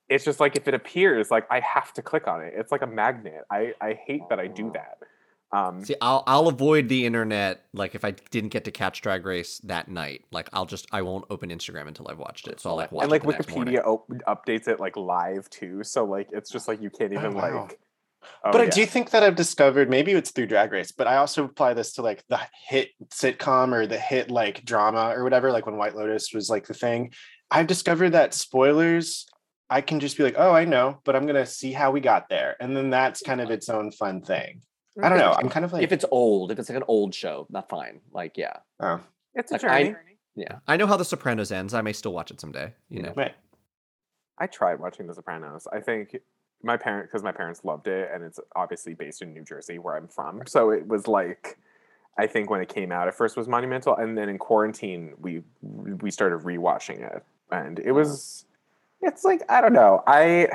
it's just like if it appears, like I have to click on it. It's like a magnet. I I hate that I do that. Um, See, I'll I'll avoid the internet. Like if I didn't get to catch Drag Race that night, like I'll just I won't open Instagram until I've watched it. So I'll like watch and like it the next. Wikipedia op- updates it like live too. So like it's just like you can't Oh, even wow. like. Oh, but I do think that I've discovered maybe it's through Drag Race, but I also apply this to like the hit sitcom or the hit like drama or whatever. Like when White Lotus was like the thing, I've discovered that spoilers. I can just be like, oh, I know, but I'm gonna see how we got there, and then that's kind of its own fun thing. I don't know. I'm kind of like, if it's old, if it's like an old show, not fine. Like, yeah, oh, It's a Like, I- journey. yeah. I know how The Sopranos ends. I may still watch it someday. You know. right. I tried watching The Sopranos. I think my parent because my parents loved it, and it's obviously based in New Jersey, where I'm from. So it was like, I think when it came out, at first was monumental, and then in quarantine we we started rewatching it, and it was, it's like I don't know, I.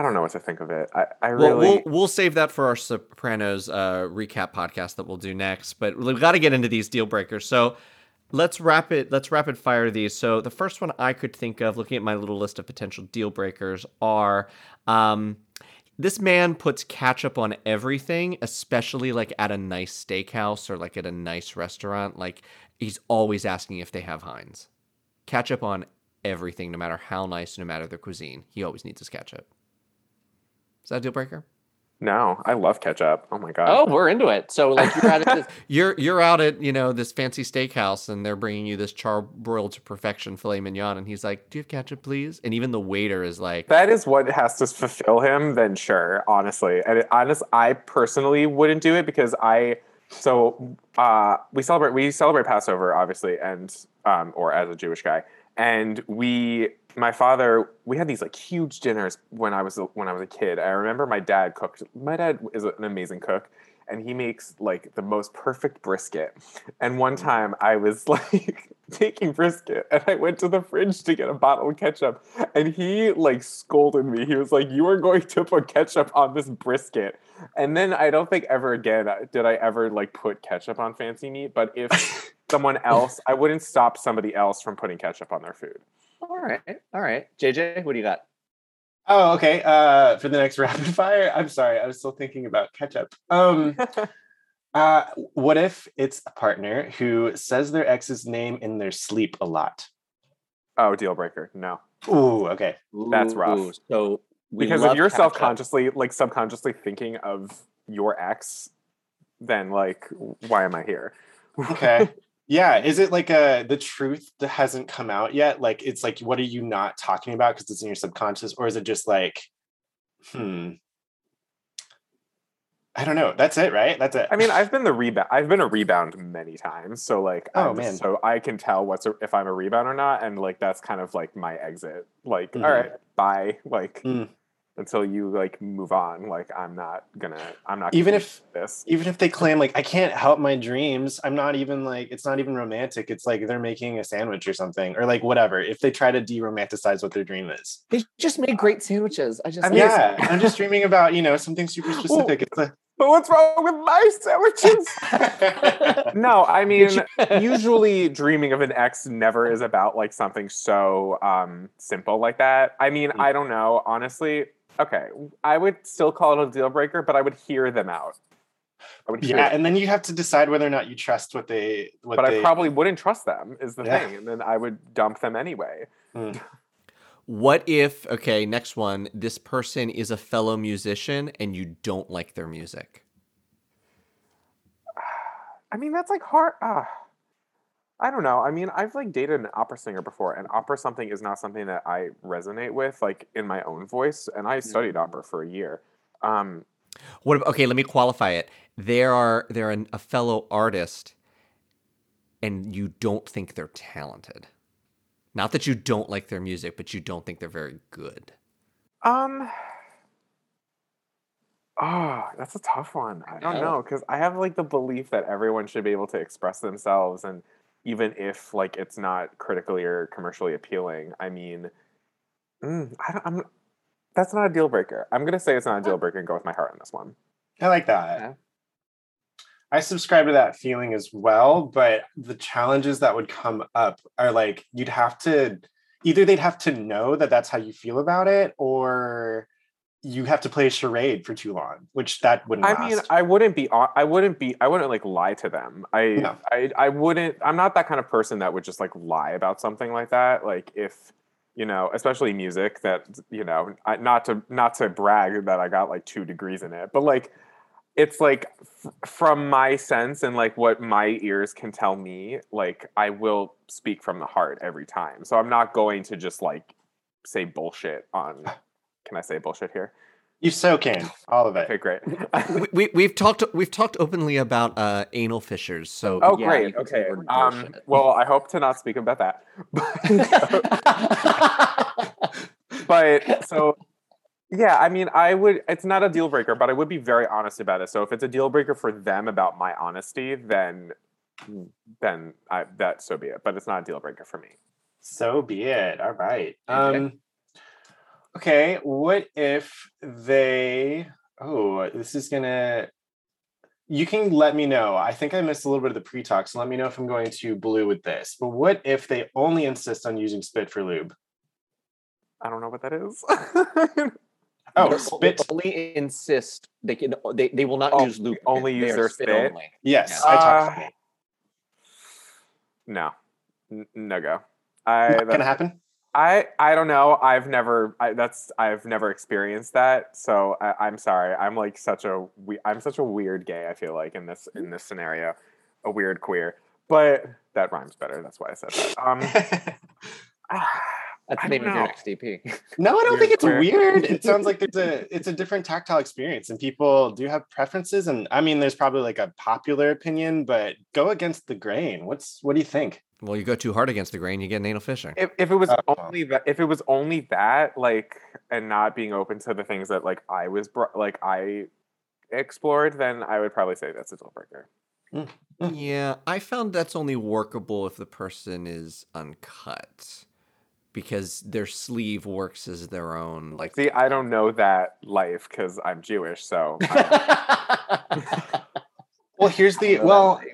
I don't know what to think of it. I, I Well, really we'll we'll save that for our Sopranos uh, recap podcast that we'll do next. But we've got to get into these deal breakers. So let's rapid let's rapid fire these. So the first one I could think of, looking at my little list of potential deal breakers, are um, this man puts ketchup on everything, especially like at a nice steakhouse or like at a nice restaurant. Like he's always asking if they have Heinz. Ketchup on everything, no matter how nice, no matter the cuisine. He always needs his ketchup. Is that a deal breaker? no, I love ketchup. Oh my god. Oh, we're into it. So like you're at this, You're you're out at you know this fancy steakhouse and they're bringing you this charbroiled to perfection filet mignon and he's like, "Do you have ketchup, please?" And even the waiter is like, that is what has to fulfill him, then sure, honestly. And it, honest, I personally wouldn't do it because I so uh, we celebrate we celebrate Passover obviously, and um, or as a Jewish guy, and we my father we had these like huge dinners when I was when I was a kid. I remember my dad cooked. My dad is an amazing cook. And he makes like the most perfect brisket. And one time I was like taking brisket and I went to the fridge to get a bottle of ketchup and he like scolded me. He was like, "You are going to put ketchup on this brisket." And then I don't think ever again uh, did I ever like put ketchup on fancy meat. But if someone else, I wouldn't stop somebody else from putting ketchup on their food. All right, all right. JJ, what do you got? Oh, okay. Uh, for the next rapid fire, I'm sorry, I was still thinking about ketchup. Um, uh, what if it's a partner who says their ex's name in their sleep a lot? Oh, deal breaker. No, Ooh, okay. That's rough. Ooh, So because if you're self-consciously, like subconsciously thinking of your ex, then like, why am I here? Okay. yeah. Is it like a the truth that hasn't come out yet? Like it's like, what are you not talking about because it's in your subconscious, or is it just like, hmm? I don't know. That's it, right? That's it. I mean, I've been the rebound. I've been a rebound many times, so like, Oh, I'm- man. so I can tell what's a, if I'm a rebound or not, and like that's kind of like my exit. Like, Mhm. all right, bye. Like Mm. Until you like move on. Like, I'm not gonna. I'm not. Even gonna even if- this. even if they claim like I can't help my dreams, I'm not even like it's not even romantic. It's like they're making a sandwich or something, or like whatever. If they try to de-romanticize what their dream is, they just made great sandwiches. I just I mean, yeah, I'm just dreaming about you know something super specific. It's a But what's wrong with my sandwiches? no, I mean, usually dreaming of an ex never is about like something so um simple like that. I mean, Mm. I don't know, honestly. Okay, I would still call it a deal breaker, but I would hear them out. I would hear yeah, them. and then you have to decide whether or not you trust what they what but they. I probably wouldn't trust them is the Yeah. thing, and then I would dump them anyway. Mm. What if, okay, next one, this person is a fellow musician and you don't like their music? I mean, that's like hard. Uh, I don't know. I mean, I've like dated an opera singer before, and opera something is not something that I resonate with, like in my own voice. And I studied opera for a year. Um, What? Okay, let me qualify it. There are they're an, a fellow artist, and you don't think they're talented. Not that you don't like their music, but you don't think they're very good. um, oh, that's a tough one. I don't know. know because I have like the belief that everyone should be able to express themselves, and even if like it's not critically or commercially appealing, I mean, mm, I don't, I'm. That's not a deal breaker. I'm gonna say it's not a deal breaker and go with my heart on this one. I like that. Yeah. I subscribe to that feeling as well, but the challenges that would come up are like you'd have to either they'd have to know that that's how you feel about it, or you have to play a charade for too long, which that wouldn't. I mean. I wouldn't be. I wouldn't be. I wouldn't like lie to them. I. No. I. I wouldn't. I'm not that kind of person that would just like lie about something like that. Like if you know, especially music that you know, I, not to not to brag that I got like two degrees in it, but like it's like f- from my sense and like what my ears can tell me, like I will speak from the heart every time. So I'm not going to just like say bullshit on. Can I say bullshit here? you so can all of it. Okay, great. we, we we've talked we've talked openly about uh, anal fissures. So Oh, Yeah, great. you can say Okay. Um, well, I hope to not speak about that. but so, yeah, I mean, I would. It's not a deal breaker, but I would be very honest about it. So if it's a deal breaker for them about my honesty, then then I, that so be it. But it's not a deal breaker for me. So be it. All right. Okay. Um okay, what if they oh, this is gonna you can let me know. I think I missed a little bit of the pre-talk, so let me know if I'm going to blue with this. But what if they only insist on using spit for lube? I don't know what that is. Oh, They'll spit. only insist they can. They, they will not Oh, use lubricant. only use their spit? only. Yes, Yeah. I Uh, talked about it. no, N- no go. I Not gonna happen. I I don't know. I've never I, that's I've never experienced that. So I, I'm sorry. I'm like such a we, I'm such a weird gay. I feel like in this in this scenario, a weird queer. But that rhymes better. That's why I said that. Um, That's I the name don't of your know. next DP. No, I don't think it's Weird. weird. It sounds like there's a it's a different tactile experience and people do have preferences and I mean there's probably like a popular opinion, but go against the grain. What's what do you think? Well, you go too hard against the grain, you get an anal fissure. if if it was Oh. only that if it was only that like and not being open to the things that like I was bro- like I explored, then I would probably say that's a deal breaker. Hmm. Hmm. Yeah, I found that's only workable if the person is uncut, because their sleeve works as their own. Like, See, I don't know that life because I'm Jewish. So I- Well, here's the well, that name.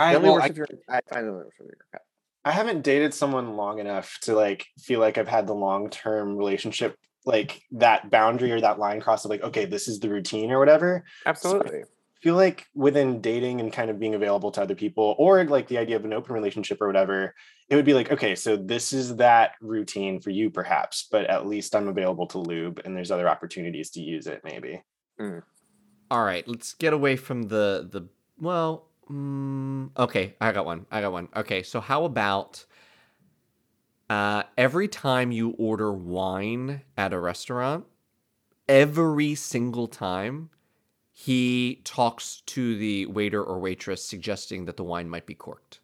I, only well, I worship your- I find them worship your cat. I haven't dated someone long enough to like feel like I've had the long term relationship, like that boundary or that line cross of like, okay, this is the routine or whatever. absolutely. feel like within dating and kind of being available to other people or like the idea of an open relationship or whatever it would be like okay so this is that routine for you perhaps but at least i'm available to lube and there's other opportunities to use it maybe mm. all right, let's get away from the the. Well, mm, okay, I got one. I got one. Okay, so how about uh, every time you order wine at a restaurant, every single time he talks to the waiter or waitress suggesting that the wine might be corked.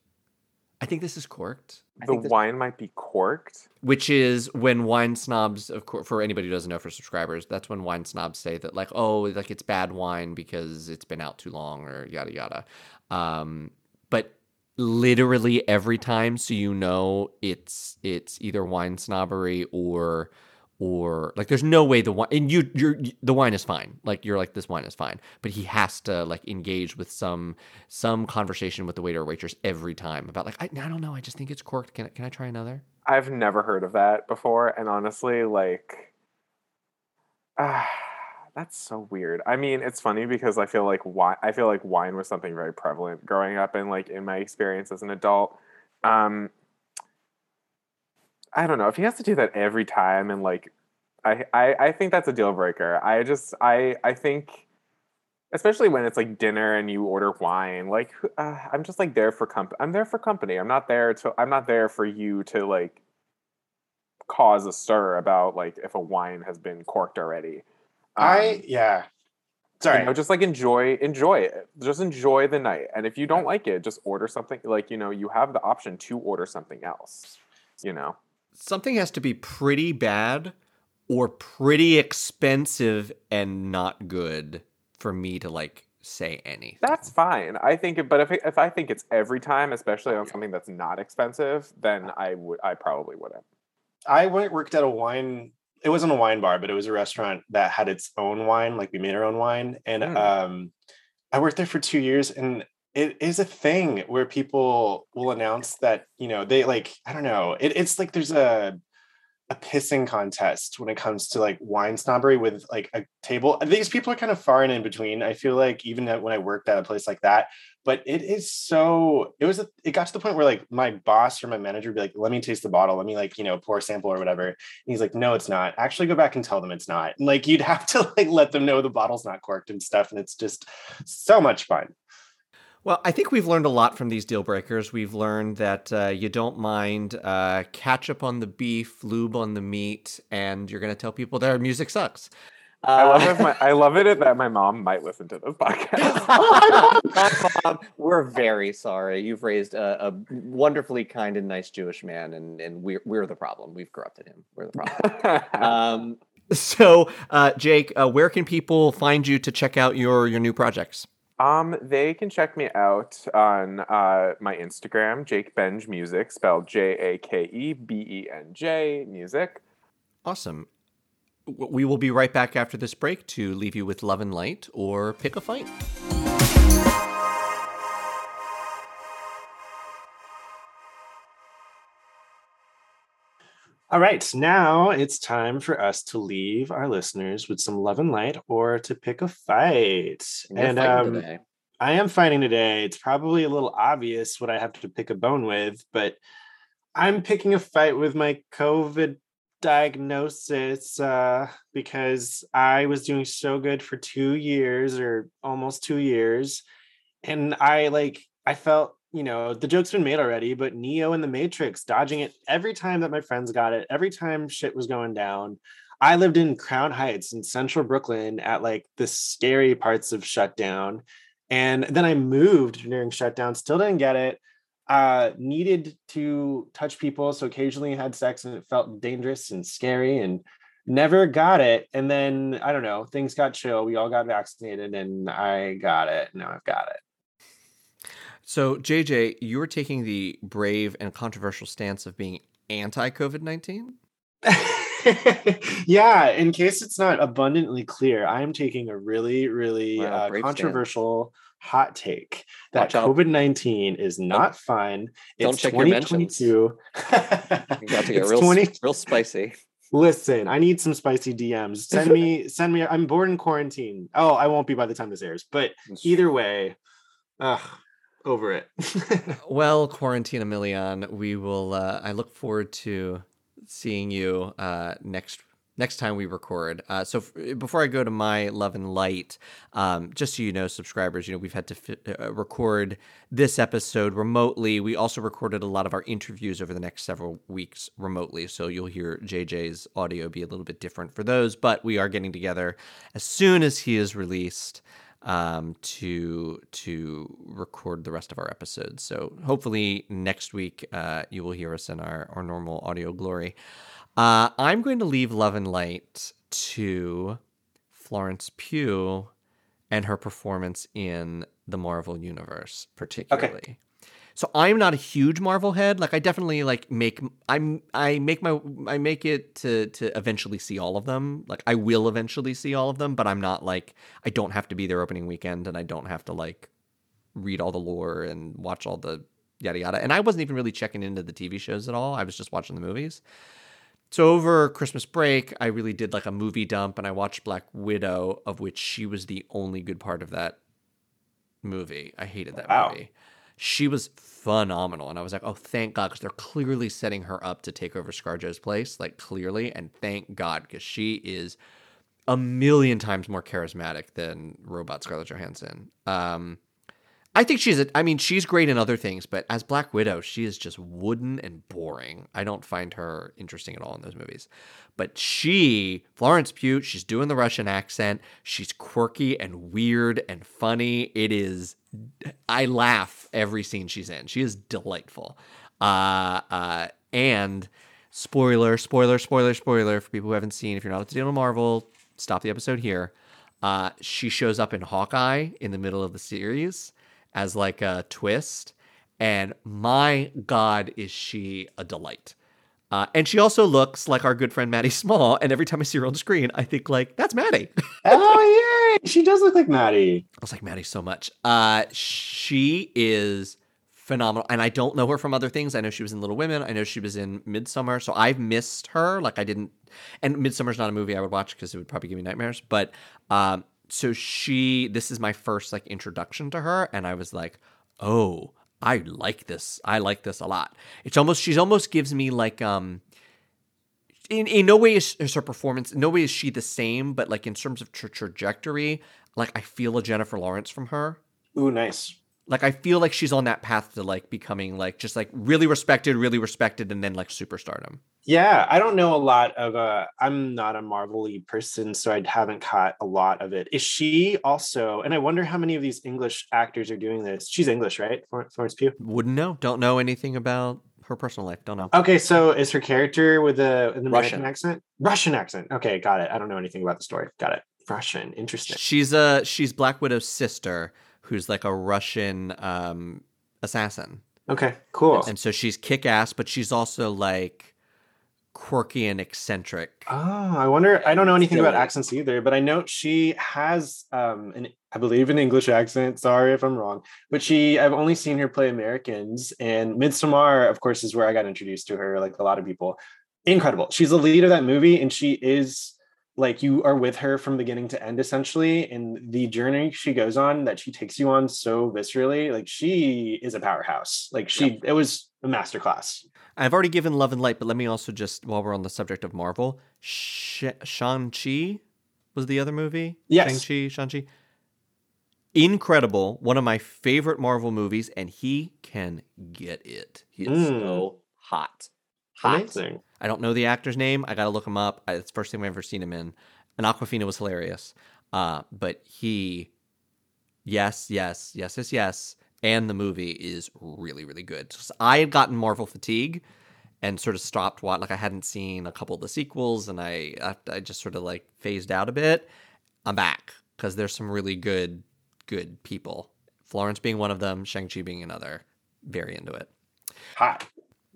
I think this is corked. The wine might be corked. which is when wine snobs of course for anybody who doesn't know for subscribers that's when wine snobs say that like oh like it's bad wine because it's been out too long or yada yada um but literally every time so you know it's it's either wine snobbery or or like there's no way the wine and you you're the wine is fine. Like you're like this wine is fine. But he has to like engage with some some conversation with the waiter or waitress every time about like i, I don't know. I just think it's corked. Can, I- can i try another? I've never heard of that before, and honestly, like, ah, that's so weird. I mean, it's funny because I feel like wine. I feel like wine was something very prevalent growing up, and like in my experience as an adult. Um, I don't know if he has to do that every time, and like, I I, I think that's a deal breaker. I just I I think especially when it's like dinner and you order wine. Like uh, I'm just like there for company. I'm there for company. I'm not there to. I'm not there for you to like cause a stir about like if a wine has been corked already. I Um, yeah. Sorry. you know, just like enjoy enjoy it. Just enjoy the night. And if you don't like it, just order something. Like you know, you have the option to order something else. You know. Something has to be pretty bad or pretty expensive and not good for me to like say anything. That's fine. I think, it, but if if I think it's every time, especially on something that's not expensive, then I would I probably wouldn't. I went worked at a wine. It wasn't a wine bar, but it was a restaurant that had its own wine. Like we made our own wine, and Mm. um, I worked there for two years, and it is a thing where people will announce that you know they like I don't know. It, it's like there's a a pissing contest when it comes to like wine snobbery with like a table. These people are kind of far and in between. I feel like even when I worked at a place like that, but it is so. It was. A, it got to the point where like my boss or my manager would be like, "Let me taste the bottle. Let me like you know pour a sample or whatever." And he's like, "No, it's not. Actually, go back and tell them it's not." And like you'd have to like let them know the bottle's not corked and stuff, and it's just so much fun. Well, I think we've learned a lot from these deal breakers. We've learned that uh, you don't mind uh, ketchup on the beef, lube on the meat, and you're going to tell people their music sucks. I love Uh, it. My, I love it that my mom might listen to this podcast. My mom, we're very sorry. You've raised a, a wonderfully kind and nice Jewish man, and, and we're, we're the problem. We've corrupted him. We're the problem. Um, So, uh, Jake, uh, where can people find you to check out your your new projects? Um, they can check me out on uh, my Instagram, Jake Benj Music, spelled J A K E B E N J Music. Awesome. We will be right back after this break to leave you with love and light or pick a fight. All right, now it's time for us to leave our listeners with some love and light or to pick a fight. and And um. I am fighting today. It's probably a little obvious what I have to pick a bone with, but I'm picking a fight with my COVID diagnosis uh, because I was doing so good for two years or almost two years. And I like, I felt, you know, the joke's been made already, but Neo in the Matrix dodging it every time that my friends got it, every time shit was going down. I lived in Crown Heights in central Brooklyn at like the scary parts of shutdown. And then I moved during shutdown, still didn't get it. Uh, needed to touch people. So occasionally had sex and it felt dangerous and scary and never got it. And then I don't know, things got chill. We all got vaccinated and I got it. Now I've got it. So, JJ, you're taking the brave and controversial stance of being anti COVID 19? yeah, in case it's not abundantly clear, I am taking a really, really Wow, uh, controversial hot take that COVID 19 is not fun. don't It's check your mentions. 2022. You're to get It's real, 20 real spicy. Listen, I need some spicy DMs. Send me, send me. I'm bored in quarantine. Oh, I won't be by the time this airs, but either way, ugh, over it. Well, Quarantine Emilion, we will, uh, I look forward to seeing you uh, next next time we record. Uh, so f- before I go to my love and light, um, just so you know, subscribers, you know we've had to uh, record this episode remotely. We also recorded a lot of our interviews over the next several weeks remotely, so you'll hear JJ's audio be a little bit different for those. But we are getting together as soon as he is released um, to to record the rest of our episodes. So hopefully next week uh, you will hear us in our, our normal audio glory. Uh, I'm going to leave Love and Light to Florence Pugh and her performance in the Marvel universe, particularly. So I'm not a huge Marvel head. Like I definitely like make I'm I make my I make it to to eventually see all of them. Like I will eventually see all of them, but I'm not like I don't have to be there opening weekend and I don't have to like read all the lore and watch all the yada yada. And I wasn't even really checking into the TV shows at all. I was just watching the movies. So over Christmas break, I really did like a movie dump and I watched Black Widow, of which she was the only good part of that movie. I hated that Wow. movie. She was phenomenal. And I was like, oh, thank God, because they're clearly setting her up to take over ScarJo's place, like clearly. And thank God, because she is a million times more charismatic than robot Scarlett Johansson. Um, I think she's a, I mean, she's great in other things, but as Black Widow, she is just wooden and boring. I don't find her interesting at all in those movies. But she, Florence Pugh, she's doing the Russian accent. She's quirky and weird and funny. It is, I laugh every scene she's in. She is delightful. Uh, uh, and spoiler, spoiler, spoiler, spoiler for people who haven't seen, if you're not up to Marvel, stop the episode here. Uh, she shows up in Hawkeye in the middle of the series as like a twist. And my God, is she a delight. Uh, and she also looks like our good friend Maddie Small. And every time I see her on screen, I think like, that's Maddie. oh, yay. She does look like Maddie. I was like, Maddie so much. Uh, she is phenomenal. And I don't know her from other things. I know she was in Little Women. I know she was in Midsommar. So I've missed her. Like I didn't, and Midsommar's not a movie I would watch because it would probably give me nightmares. But um, so she this is my first like introduction to her and i was like oh i like this. I like this a lot. It's almost she's almost gives me like um in, in no way is, is her performance in no way is she the same but like in terms of tra- trajectory like i feel a jennifer lawrence from her. Ooh nice. Like I feel like she's on that path to like becoming like just like really respected, really respected, and then like superstardom. Yeah, I don't know a lot of uh I'm not a Marvel-y person, so I haven't caught a lot of it. Is she also, and I wonder how many of these English actors are doing this. She's English, right? Florence Pugh? Wouldn't know. Don't know anything about her personal life. Don't know. Okay, so is her character with an American Russian. accent? Russian accent. Okay, got it. I don't know anything about the story. Got it. Russian. Interesting. She's a she's Black Widow's sister, who's like a Russian um, assassin, Okay, cool. and so she's kick ass, but she's also like quirky and eccentric. Oh, I wonder. I don't know anything about accents either, but I know she has um an I believe an English accent. Sorry if I'm wrong, but she I've only seen her play Americans, and Midsommar, of course, is where I got introduced to her. Like a lot of people, incredible. She's the lead of that movie, and she is like you are with her from beginning to end essentially and the journey she goes on that she takes you on so viscerally like she is a powerhouse like she it was a masterclass I've already given Love and Light, but let me also just while we're on the subject of Marvel, Sh- Shang Chi was the other movie. Yes. Shang Chi, Shang Chi. Incredible, one of my favorite Marvel movies, and he can get it. He is Mm. So hot. Hot. amazing I don't know the actor's name. I gotta look him up. I, it's the first thing I've ever seen him in. And Awkwafina was hilarious. Uh, but he, yes, yes, yes, yes, yes. And the movie is really, really good. So I had gotten Marvel fatigue and sort of stopped watching. Like I hadn't seen a couple of the sequels, and I I, I just sort of like phased out a bit. I'm back because there's some really good, good people. Florence being one of them, Shang Chi being another. Very into it. hot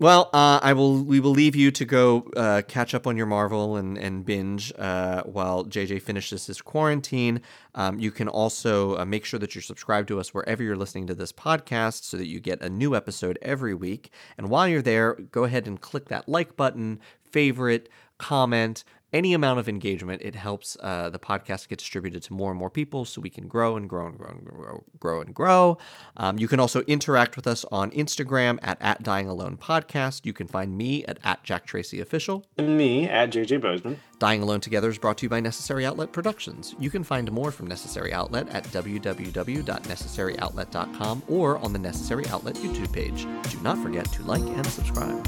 Well, uh, I will. We will leave you to go uh, catch up on your Marvel and and binge uh, while JJ finishes his quarantine. Um, you can also uh, make sure that you're subscribed to us wherever you're listening to this podcast, so that you get a new episode every week. And while you're there, go ahead and click that like button, favorite, comment. Any amount of engagement, it helps uh, the podcast get distributed to more and more people so we can grow and grow and grow and grow, grow and grow. Um, you can also interact with us on Instagram at, at Dying Alone Podcast. You can find me at, at Jack Tracy Official. and me at jj bozeman Dying Alone Together is brought to you by Necessary Outlet Productions. You can find more from Necessary Outlet at www.necessaryoutlet.com or on the Necessary Outlet YouTube page. Do not forget to like and subscribe.